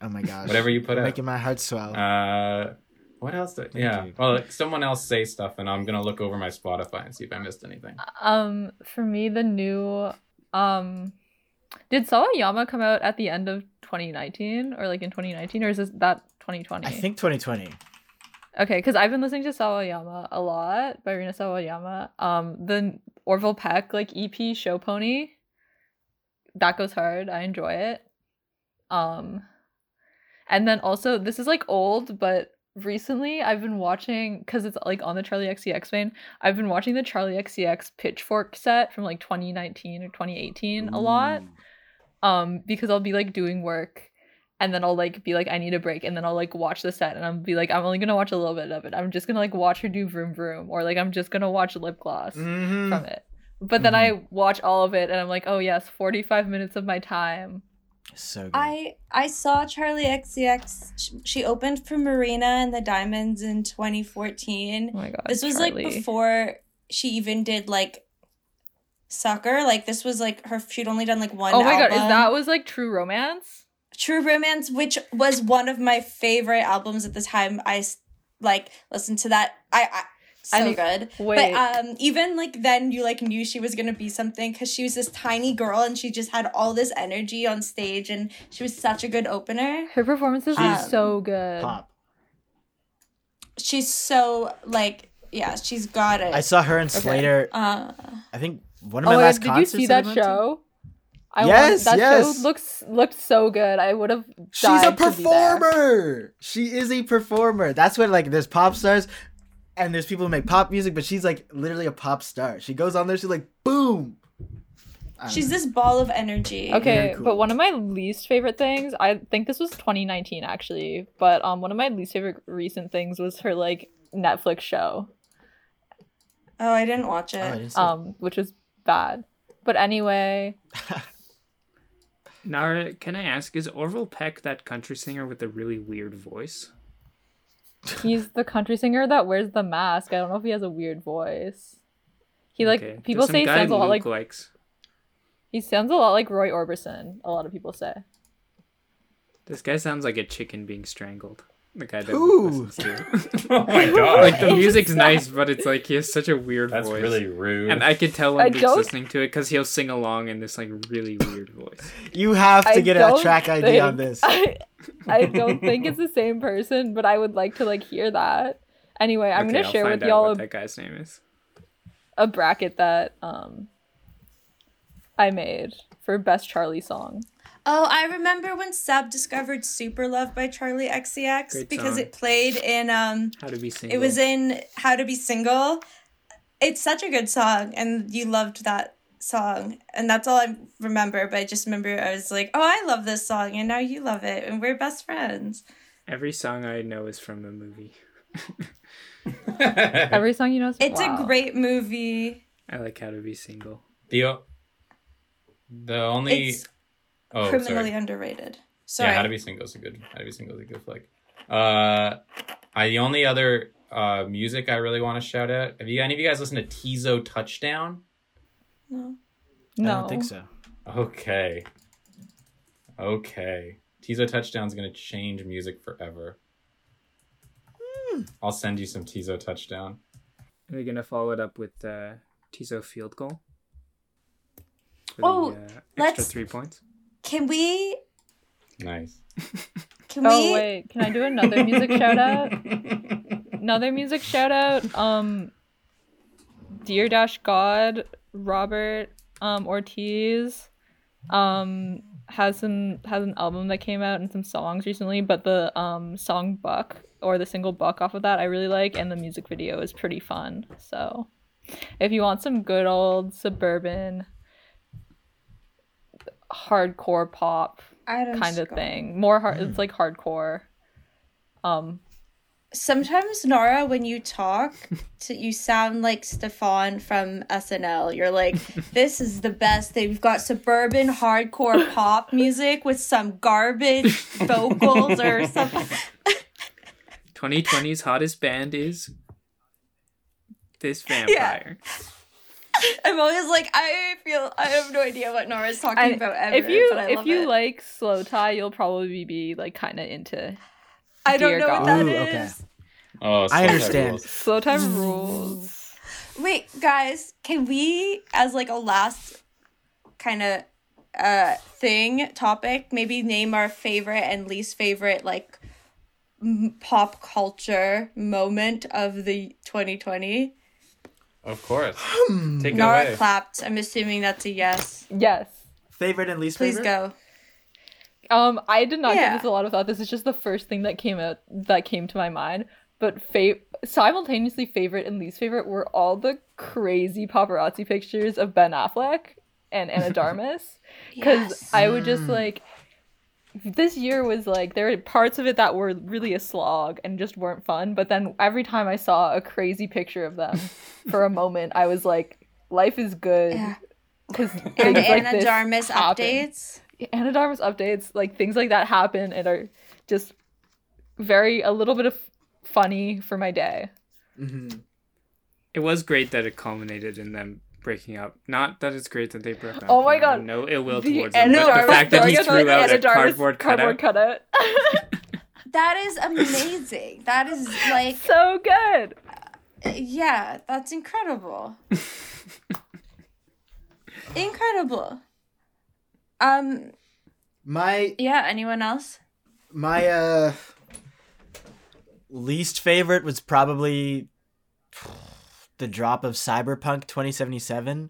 oh my gosh, Whatever you put out. making my heart swell. Uh, what else? Do, yeah. you. Well, like, someone else say stuff, and I'm gonna look over my Spotify and see if I missed anything. Um, for me, the new um, did Sawayama come out at the end of 2019 or like in 2019 or is this that 2020? I think 2020. Okay, because I've been listening to Sawayama a lot by Rina Sawayama. Um, the Orville Peck like EP Show Pony. That goes hard. I enjoy it. Um, and then also this is like old, but recently I've been watching because it's like on the Charli XCX vein. I've been watching the Charli XCX Pitchfork set from like 2019 or 2018 a lot um because I'll be like doing work and then I'll like be like I need a break and then I'll like watch the set and I'll be like I'm only gonna watch a little bit of it. I'm just gonna like watch her do vroom vroom or like I'm just gonna watch lip gloss Mhm. from it. But then I watch all of it and I'm like, oh yes, 45 minutes of my time. So good. I I saw Charli XCX. She opened for Marina and the Diamonds in 2014. Oh my god. this was Charli. like before she even did like soccer. Like this was like her. She'd only done like one. Oh my god, is that was like True Romance? True Romance, which was one of my favorite albums at the time. I like listened to that. I, I so I think- good. wait. But um, even like then, you like knew she was gonna be something because she was this tiny girl and she just had all this energy on stage and she was such a good opener. Her performances Um, are so good. Pop. She's so like yeah, she's got it. I saw her and Slater. uh, I think one of my Oh, last did you see I that show? to. Show? I Yes, want, that yes. show looks looked so good. I would have. She's a died to be there. performer. She is a performer. That's what like there's pop stars and there's people who make pop music, but she's like literally a pop star. She goes on there, she's like boom. She's know. this ball of energy. Okay, cool. but one of my least favorite things, I think this was 2019 actually, but um, one of my least favorite recent things was her like Netflix show, Oh, I didn't watch Oh, it. didn't it. um, which was bad. But anyway, Nara, can I ask, is Orville Peck that country singer with the really weird voice? he's the country singer that wears the mask. I don't know if he has a weird voice. He like Okay. people say he sounds a lot Luke like likes. he sounds a lot like Roy Orbison. A lot of people say. This guy sounds like a chicken being strangled. The guy that Ooh. listens to oh my god. like the music's nice, but it's like he has such a weird That's voice. really rude. And I could tell I when Luke's don't- listening to it because he'll sing along in this like really weird voice. You have to I get a don't track ID on this. I, I don't think it's the same person, but I would like to like hear that. Anyway, I'm Okay, gonna I'll share find with out y'all what a, that guy's name is. a bracket that um I made for best Charli song. Oh, I remember when Seb discovered Super Love by Charli XCX Great because song. it played in um How to be single. it was in How to Be Single. It's such a good song and you loved that song and that's all I remember but I just remember I was like, "Oh, I love this song and now you love it and we're best friends." Every song I know is from a movie. Every song you know is It's wow. a great movie. I like How to Be Single. the the only It's oh criminally sorry. underrated. Sorry. Yeah, How to Be Single is a good. How to Be Single is a good flick. Uh, I the only other uh music I really want to shout out. Have you any of you guys listened to Teezo Touchdown? no. No. I don't think so. Okay. Okay. Teezo Touchdown's gonna change music forever. I'll send you some Teezo Touchdown. Are we gonna follow it up with uh, Teezo field goal? For Oh, the, uh, extra let's- three points. Can we Nice. can Oh we wait, can I do another music shout out? Another music shout out. Um Dear Dash God, Robert um Ortiz um has some has an album that came out and some songs recently, but the um song Buck or the single Buck off of that I really like and the music video is pretty fun. So if you want some good old suburban hardcore pop kind of thing. More hard it's like hardcore. Um Sometimes Nora, when you talk, to, you sound like Stefan from SNL. You're like, "This is the best thing. We've got suburban hardcore pop music with some garbage vocals or something." 2020's hottest band is this vampire. I'm always like, I feel I have no idea what Nora's talking and about ever. if you but I if love you it. like slowthai, you'll probably be like kind of into I don't Dear know what God. that Ooh, is. okay. Oh, I understand. rules. slow time rules. Wait, guys, can we, as like a last kind of uh thing topic, maybe name our favorite and least favorite like m- pop culture moment of the 2020? Of course. Take it Nara away. clapped. I'm assuming that's a yes. Yes. Favorite and least Please favorite? Please go. Um, I did not Yeah. give this a lot of thought. This is just the first thing that came out that came to my mind. But fa- simultaneously favorite and least favorite were all the crazy paparazzi pictures of Ben Affleck and Anna Darmus. Because Yes. I would just like this year was like there were parts of it that were really a slog and just weren't fun. But then every time I saw a crazy picture of them for a moment, I was like, life is good. Yeah. Because And Ana de Armas updates. Ana de Armas updates, like things like that happen and are just very a little bit of funny for my day. Mm-hmm. It was great that it culminated in them breaking up. Not that it's great that they broke up. Oh my God. No ill will The towards them. Anna But the fact that he threw out a Darmus cardboard cutout. cutout. That is amazing. that is like, so good. yeah, that's incredible. incredible. Um, My yeah, anyone else? my uh least favorite was probably the drop of Cyberpunk 2077.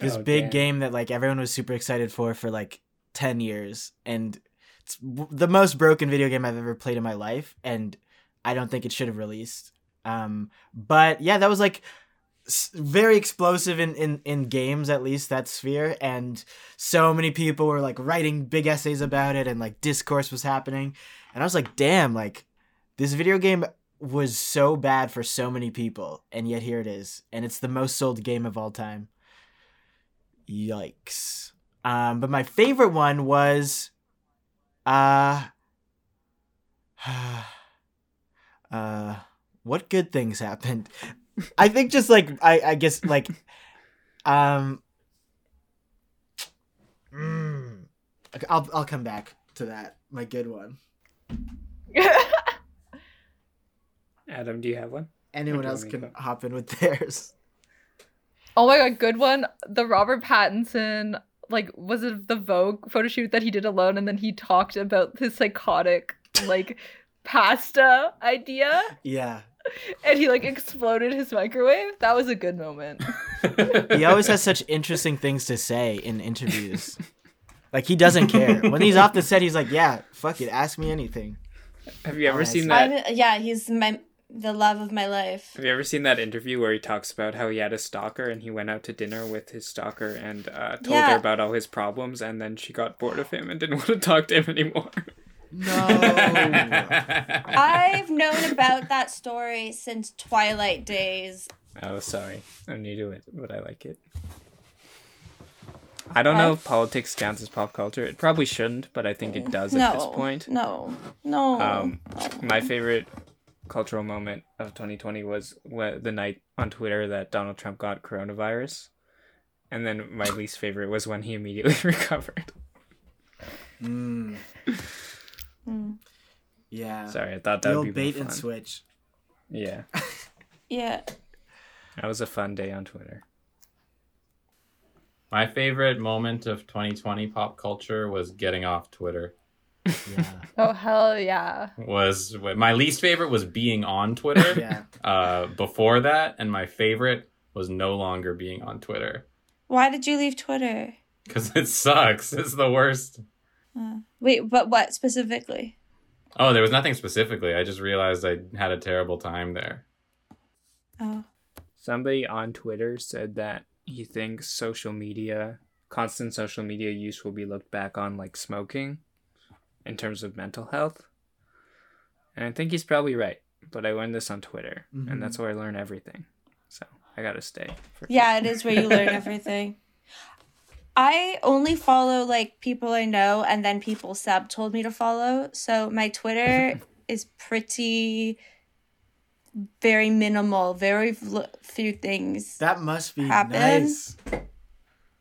This Oh, big damn. game that like everyone was super excited for for like 10 years and it's the most broken video game I've ever played in my life and I don't think it should have released. Um but yeah, that was like very explosive in, in in games at least that sphere and so many people were like writing big essays about it and like discourse was happening and i was like damn like this video game was so bad for so many people and yet here it is and it's the most sold game of all time. Yikes. Um but my favorite one was uh uh what good things happened? I think just like i i guess like um mm, i'll i'll come back to that my good one Adam, do you have one? anyone else can go. hop in with theirs Oh my god, good one. The Robert Pattinson, like, was it the Vogue photo shoot that he did alone and then he talked about his psychotic, like, pasta idea yeah and he, like, exploded his microwave? That was a good moment. he always has such interesting things to say in interviews like he doesn't care when he's off the set he's like yeah fuck it ask me anything Have you ever Oh, seen that? I'm, yeah, he's my the love of my life. Have you ever seen that interview where he talks about how he had a stalker and he went out to dinner with his stalker and uh, told Yeah. her about all his problems and then she got bored of him and didn't want to talk to him anymore? no I've known about that story since Twilight days. Oh, sorry. I'm new to it, but I like it. I don't know if politics counts as pop culture. It probably shouldn't, but I think it does no, at this point. no, no. Um, my favorite cultural moment of 2020 was wh- the night on Twitter that Donald Trump got coronavirus. And then my least favorite was when he immediately recovered. Mm. Mm. yeah Sorry, I thought that old would be more bait and switch Yeah, yeah. that was a fun day on Twitter. My favorite moment of 2020 pop culture was getting off Twitter. Yeah Oh, hell yeah. Was my least favorite was being on Twitter. yeah uh, before that, and my favorite was no longer being on Twitter Why did you leave Twitter? because it sucks. It's the worst. Uh, wait, but what specifically? Oh, there was nothing specifically. I just realized I had a terrible time there. Oh, Somebody on Twitter said that he thinks social media, constant social media use will be looked back on like smoking in terms of mental health. And I think he's probably right. But I learned this on Twitter, Mhm. and that's where I learn everything. So I gotta stay. For yeah, it is where you learn everything. I only follow like people I know, and then people Seb told me to follow. So my Twitter is pretty, very minimal. Very fl- few things. that must be Happen. nice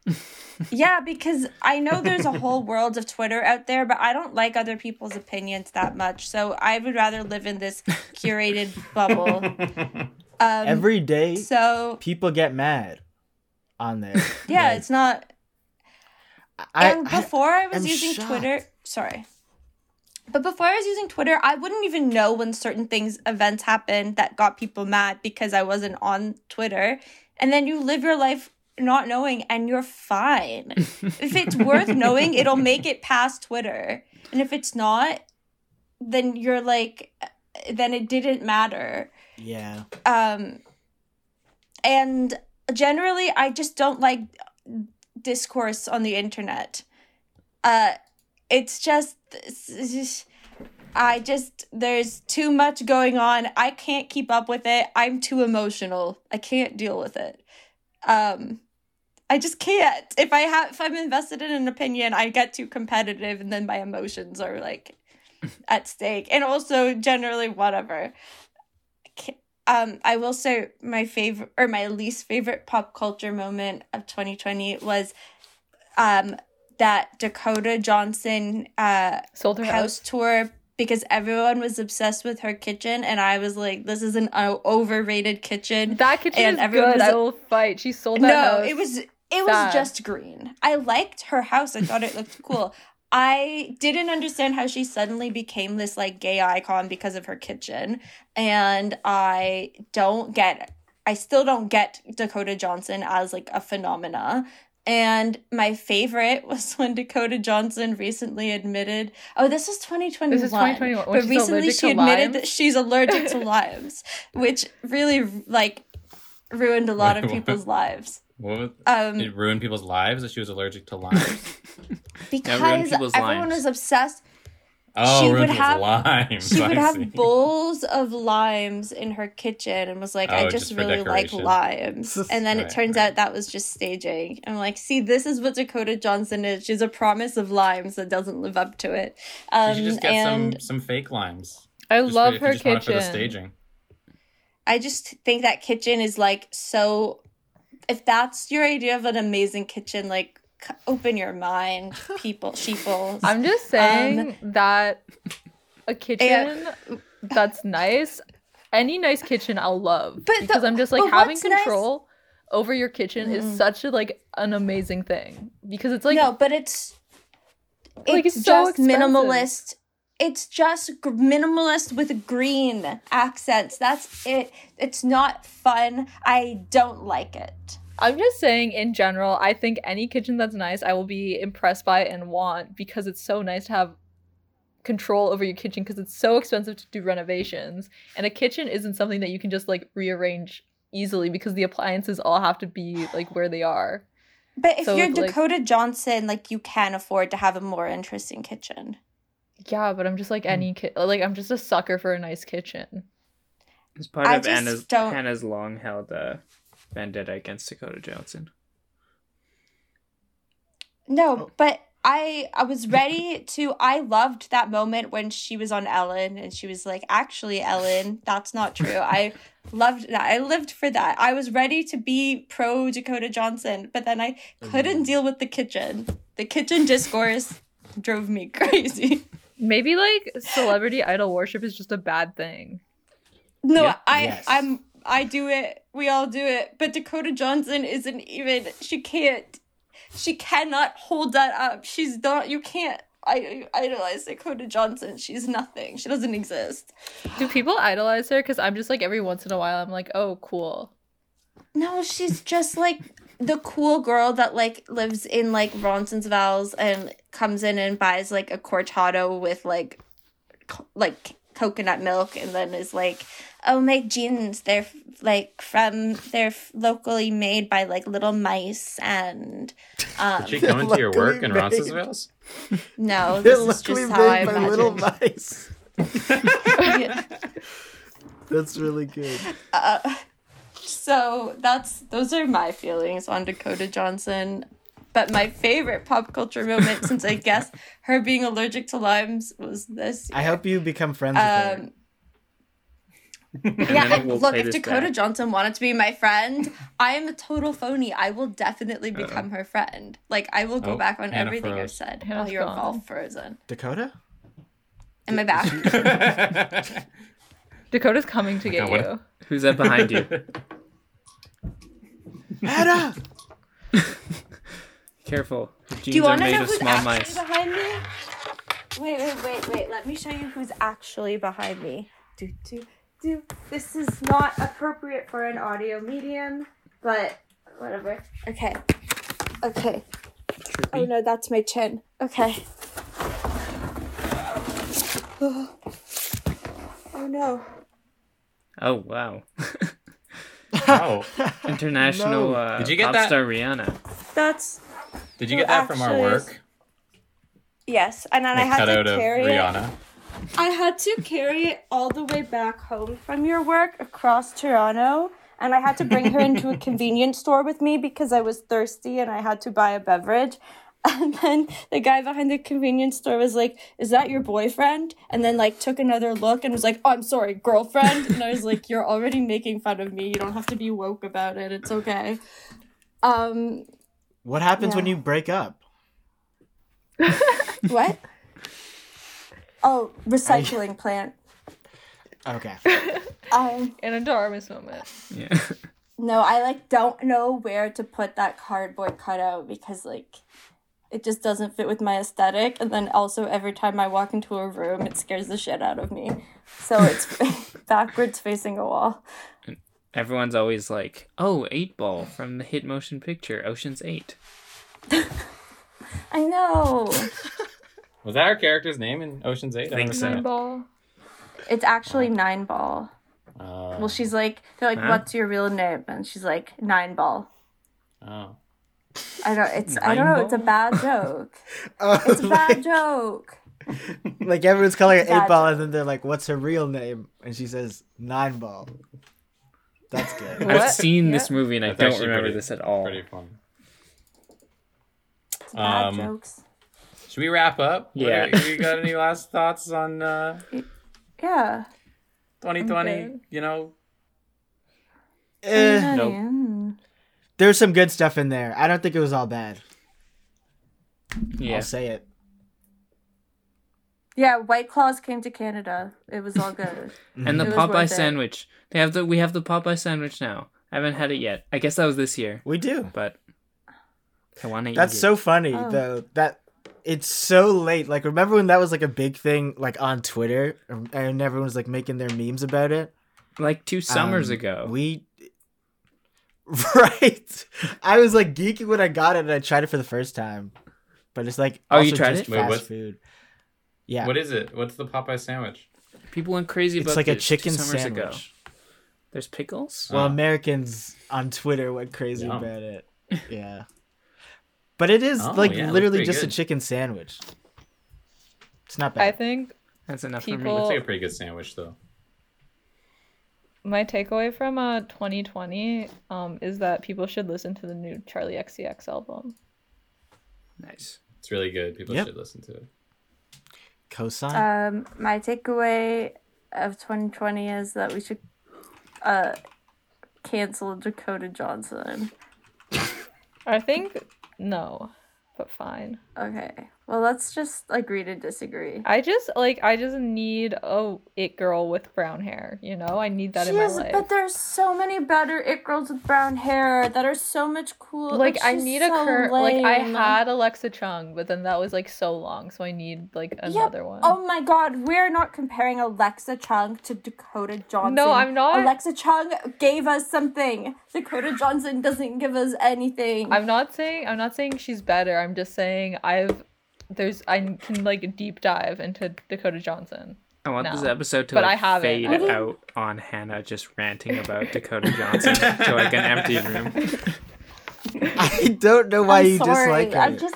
Yeah, because I know there's a whole world of Twitter out there, but I don't like other people's opinions that much. So I would rather live in this curated bubble. Um, every day so people get mad on there yeah, Like, it's not. I, and before I, was am using shocked. Twitter, sorry. But before I was using Twitter, I wouldn't even know when certain things, events happened that got people mad because I wasn't on Twitter. And then you live your life not knowing and you're fine. if it's worth knowing, it'll make it past Twitter. And if it's not, then you're like, then it didn't matter yeah um and generally i just don't like discourse on the internet uh it's just, it's just I just there's too much going on. I can't keep up with it. I'm too emotional. I can't deal with it. Um I just can't. If I have if I'm invested in an opinion, I get too competitive and then my emotions are like at stake. And also generally whatever. Um I will say my favorite or my least favorite pop culture moment of 2020 was um that Dakota Johnson uh Sold her house house. tour because everyone was obsessed with her kitchen and I was like this is an uh, overrated kitchen. That kitchen And is everyone good. was- I will fight. She sold that No, house. it was it was Sad. just green. I liked her house. I thought it looked cool. I didn't understand how she suddenly became this like gay icon because of her kitchen. And I don't get I still don't get Dakota Johnson as like a phenomena. And my favorite was when Dakota Johnson recently admitted, oh, this was 2021. This is 2021, But recently she admitted limes. that she's allergic to limes, which really like ruined a lot Wait, of what? people's lives. What Um, it ruined people's lives that she was allergic to limes. because people's everyone limes. was obsessed. Oh, She would have- limes. She I would see. have bowls of limes in her kitchen and was like, Oh, I just just really like limes. And then Right, it turns right. out that was just staging. I'm like, see, this is what Dakota Johnson is. She's a promise of limes that doesn't live up to it. Um, you just get and some some fake limes. I Just love if you her just want for the kitchen. staging. I just think that kitchen is like so. If that's your idea of an amazing kitchen, like c- open your mind, people, sheeples. I'm just saying that a kitchen that's nice, any nice kitchen I'll love. But the- because I'm just like having what's nice- control over your kitchen is Mm. such a like an amazing thing. Because it's like no, but it's Like, it's it's so just expensive. minimalist. It's just minimalist with green accents. That's it. It's not fun. I don't like it. I'm just saying in general, I think any kitchen that's nice, I will be impressed by and want because it's so nice to have control over your kitchen because it's so expensive to do renovations. And a kitchen isn't something that you can just like rearrange easily because the appliances all have to be like where they are. But if So, you're like- Dakota Johnson, like you can afford to have a more interesting kitchen. Yeah, but I'm just Hmm. like any kid. Like I'm just a sucker for a nice kitchen. It's part I of just Anna's Hannah's long held uh, vendetta against Dakota Johnson. No, oh. but I I was ready to I loved that moment when she was on Ellen and she was like, "Actually, Ellen, that's not true." I loved that. I lived for that. I was ready to be pro Dakota Johnson, but then I oh, couldn't deal with the kitchen. The kitchen discourse drove me crazy. Maybe like celebrity idol worship is just a bad thing. No, Yeah. I Yes. I'm I do it. We all do it. But Dakota Johnson isn't even she can't she cannot hold that up. She's not you can't I idolize Dakota Johnson. She's nothing. She doesn't exist. Do people idolize her? Because I'm just like every once in a while, I'm like, oh, cool. No, she's just like the cool girl that like lives in like Roncesvalles and comes in and buys like a cortado with like like coconut milk and then is like oh my jeans they're like from they're locally made by like little mice and um Did she come into your work in Luckily Roncesvalles? no They're this is luckily just how I made by little imagine mice. That's really good. uh, so that's those are my feelings on Dakota Johnson. But my favorite pop culture moment, since I guess her being allergic to limes, was this. I hope you become friends with her. Um, yeah, then we'll look, if Dakota back. Johnson wanted to be my friend, I am a total phony. I will definitely become her friend. Like, I will go Oh, back on Hannah everything I've said. Hannah's oh, you're gone. all frozen. Dakota? Am I back? Dakota's coming to get you. Who's that behind you? Anna! Careful. The Do you are want to made know of who's small actually mice. behind me? Wait, wait, wait, wait. Let me show you who's actually behind me. Do, do, do. This is not appropriate for an audio medium, but whatever. Okay. Okay. Oh no, that's my chin. Okay. Oh, oh no. Oh wow. oh, International No. uh, Did you get pop that? star Rihanna. That's did you get that from our work? Yes, and then I had to carry it. I had to carry it all the way back home from your work across Toronto, and I had to bring her into a convenience store with me because I was thirsty and I had to buy a beverage. And then the guy behind the convenience store was like, "Is that your boyfriend?" And then like took another look and was like, oh, "I'm sorry, girlfriend." And I was like, "You're already making fun of me. You don't have to be woke about it. It's okay." Um, What happens when you break up? what? Oh, recycling plant. Okay. Um, An enormous moment. Yeah. No, I like don't know where to put that cardboard cutout because like it just doesn't fit with my aesthetic and then also every time I walk into a room it scares the shit out of me. So it's backwards facing a wall. Everyone's always like, "Oh, eight ball from the hit motion picture Ocean's 8. I know. Was that our character's name in Ocean's Eight? Think so. Nine ball. It's actually nine ball. Uh, Well she's like they're like, Huh? What's your real name? And she's like, Nine ball. oh. I don't it's I don't Nine know, it's a bad joke. Oh, It's a bad joke. like everyone's calling her eight ball, joke. and then they're like, "What's her real name?" And she says nine ball. That's good. I've seen Yeah. this movie and I That's don't remember pretty- this at all. Pretty fun. Bad Um, jokes. Should we wrap up? Yeah. are- you got any last thoughts on uh, Yeah. 2020? You know, Eh, Nope. There's some good stuff in there. I don't think it was all bad. Yeah. I'll say it. Yeah, White Claws came to Canada. It was all good. And the It was Popeye worth it. sandwich. They have the we have the Popeye sandwich now. I haven't had it yet. I guess that was this year, We do. but I want to eat That's it. so funny Oh. though. That it's so late. Like remember when that was like a big thing like on Twitter and everyone was like making their memes about it? like two summers Um, ago. We Right. I was like geeking when I got it and I tried it for the first time. But it's like Oh, you also tried just it? Wait, fast what? food. Yeah. what is it? What's the Popeye sandwich? People went crazy about it's like a this two chicken summers sandwich. ago. There's pickles. Well, Oh. Americans on Twitter went crazy Yum. about it. Yeah. But it is Oh, like yeah, it looks literally pretty just a chicken sandwich. It's not bad. I bad. think That's enough for me. People- Looks like a pretty good sandwich, though. my takeaway from uh 2020 um is that people should listen to the new Charli XCX album. Nice. It's really good. People Yep. should listen to it. Cosign. Um, my takeaway of 2020 is that we should uh cancel Dakota Johnson. I think no, but fine. Okay. Well, let's just agree to disagree. I just like I just need a it girl with brown hair. You know, I need that in my Yes, life. but there's so many better it girls with brown hair that are so much cool. like I she's need a so like I had Alexa Chung, but then that was like so long, so I need like Yep. another one. Oh my god, we're not comparing Alexa Chung to Dakota Johnson. No, I'm not. Alexa Chung gave us something. Dakota Johnson doesn't give us anything. I'm not saying I'm not saying she's better. I'm just saying I've there's I can like deep dive into Dakota Johnson. I want this episode to But like I haven't. fade I didn't- out on Hannah just ranting about Dakota Johnson to like an empty room. I don't know why I'm you sorry. dislike her. I'm just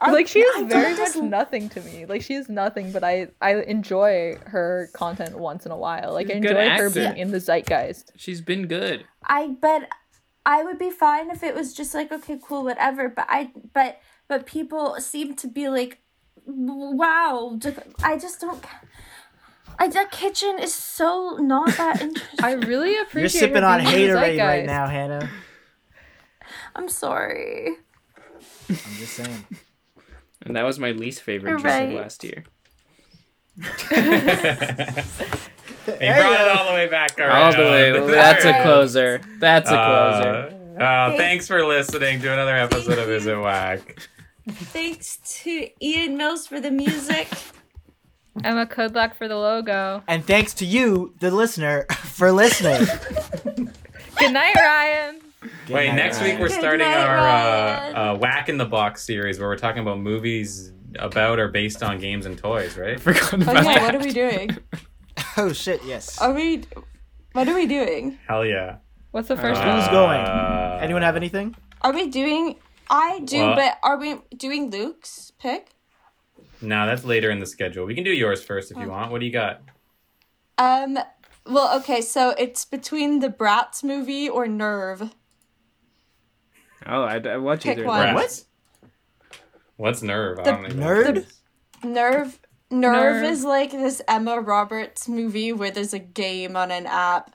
I- like she I is very don't much nothing to me. Like she is nothing, but I I enjoy her content once in a while. Like I She's a good enjoy her being in the zeitgeist. She's been good. I but I would be fine if it was just like okay, cool, whatever. But I but but people seem to be like, wow. I just don't. I that kitchen is so not that interesting. I really appreciate You're sipping on being haterade right now, Hannah. I'm sorry. I'm just saying. And that was my least favorite You're of right. last year. They brought it all the way back around. All the way. That's a closer. That's a closer. Uh, uh, thanks for listening to another episode of Is It Whack. Thanks to Ian Mills for the music. Emma Kudlak for the logo. And thanks to you, the listener, for listening. Good night, Ryan. Good Wait, night, next week we're Good starting night, our uh, uh, Whack in the Box series where we're talking about movies about or based on games and toys, right? Forgot Oh about yeah, that. what are we doing? Oh shit, yes. Are we? What are we doing? Hell yeah. What's the first Uh, one? Who's going? Anyone have anything? Are we doing? I do, What? but are we doing Luke's pick? No, that's later in the schedule. We can do yours first if you want. What do you got? Um. Well, okay. So it's between the Bratz movie or Nerve. Oh, I'd, I'd watch Pick either. one. What? What's nerve? I The don't even know nerd? what. Nerve. Nerve Nerve. is like this Emma Roberts movie where there's a game on an app.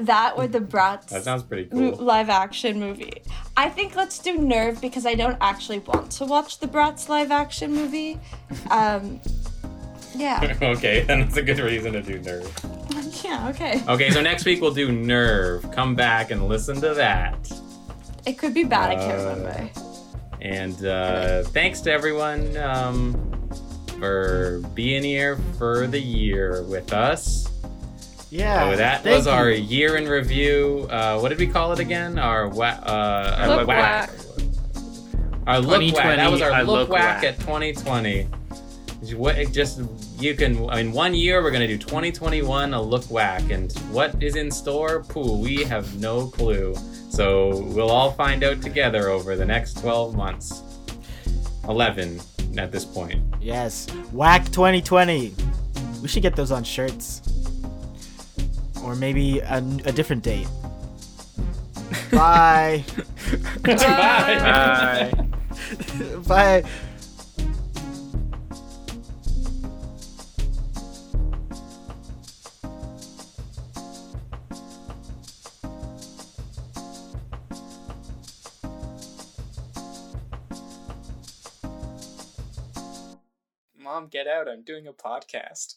That or the Bratz That sounds pretty cool. live action movie. I think let's do Nerve because I don't actually want to watch the Bratz live action movie. Um, yeah, okay, then that's a good reason to do nerve. yeah, okay. Okay, so next week we'll do nerve. Come back and listen to that. It could be bad. I can't Uh, remember. And uh, thanks to everyone um, for being here for the year with us. Yeah. So that thank was our you. year in review. Uh, what did we call it again? Our wa- uh, our Look whack. Our look whack. That was our I look, look whack, whack. at 2020. What it just you can in one year we're gonna do 2021 a look whack and what is in store? Pooh, we have no clue. So we'll all find out together over the next 12 months. 11 at this point. Yes. Whack 2020. We should get those on shirts. Or maybe a, a different date. Bye. Bye. Bye. Bye. Mom, get out! I'm doing a podcast.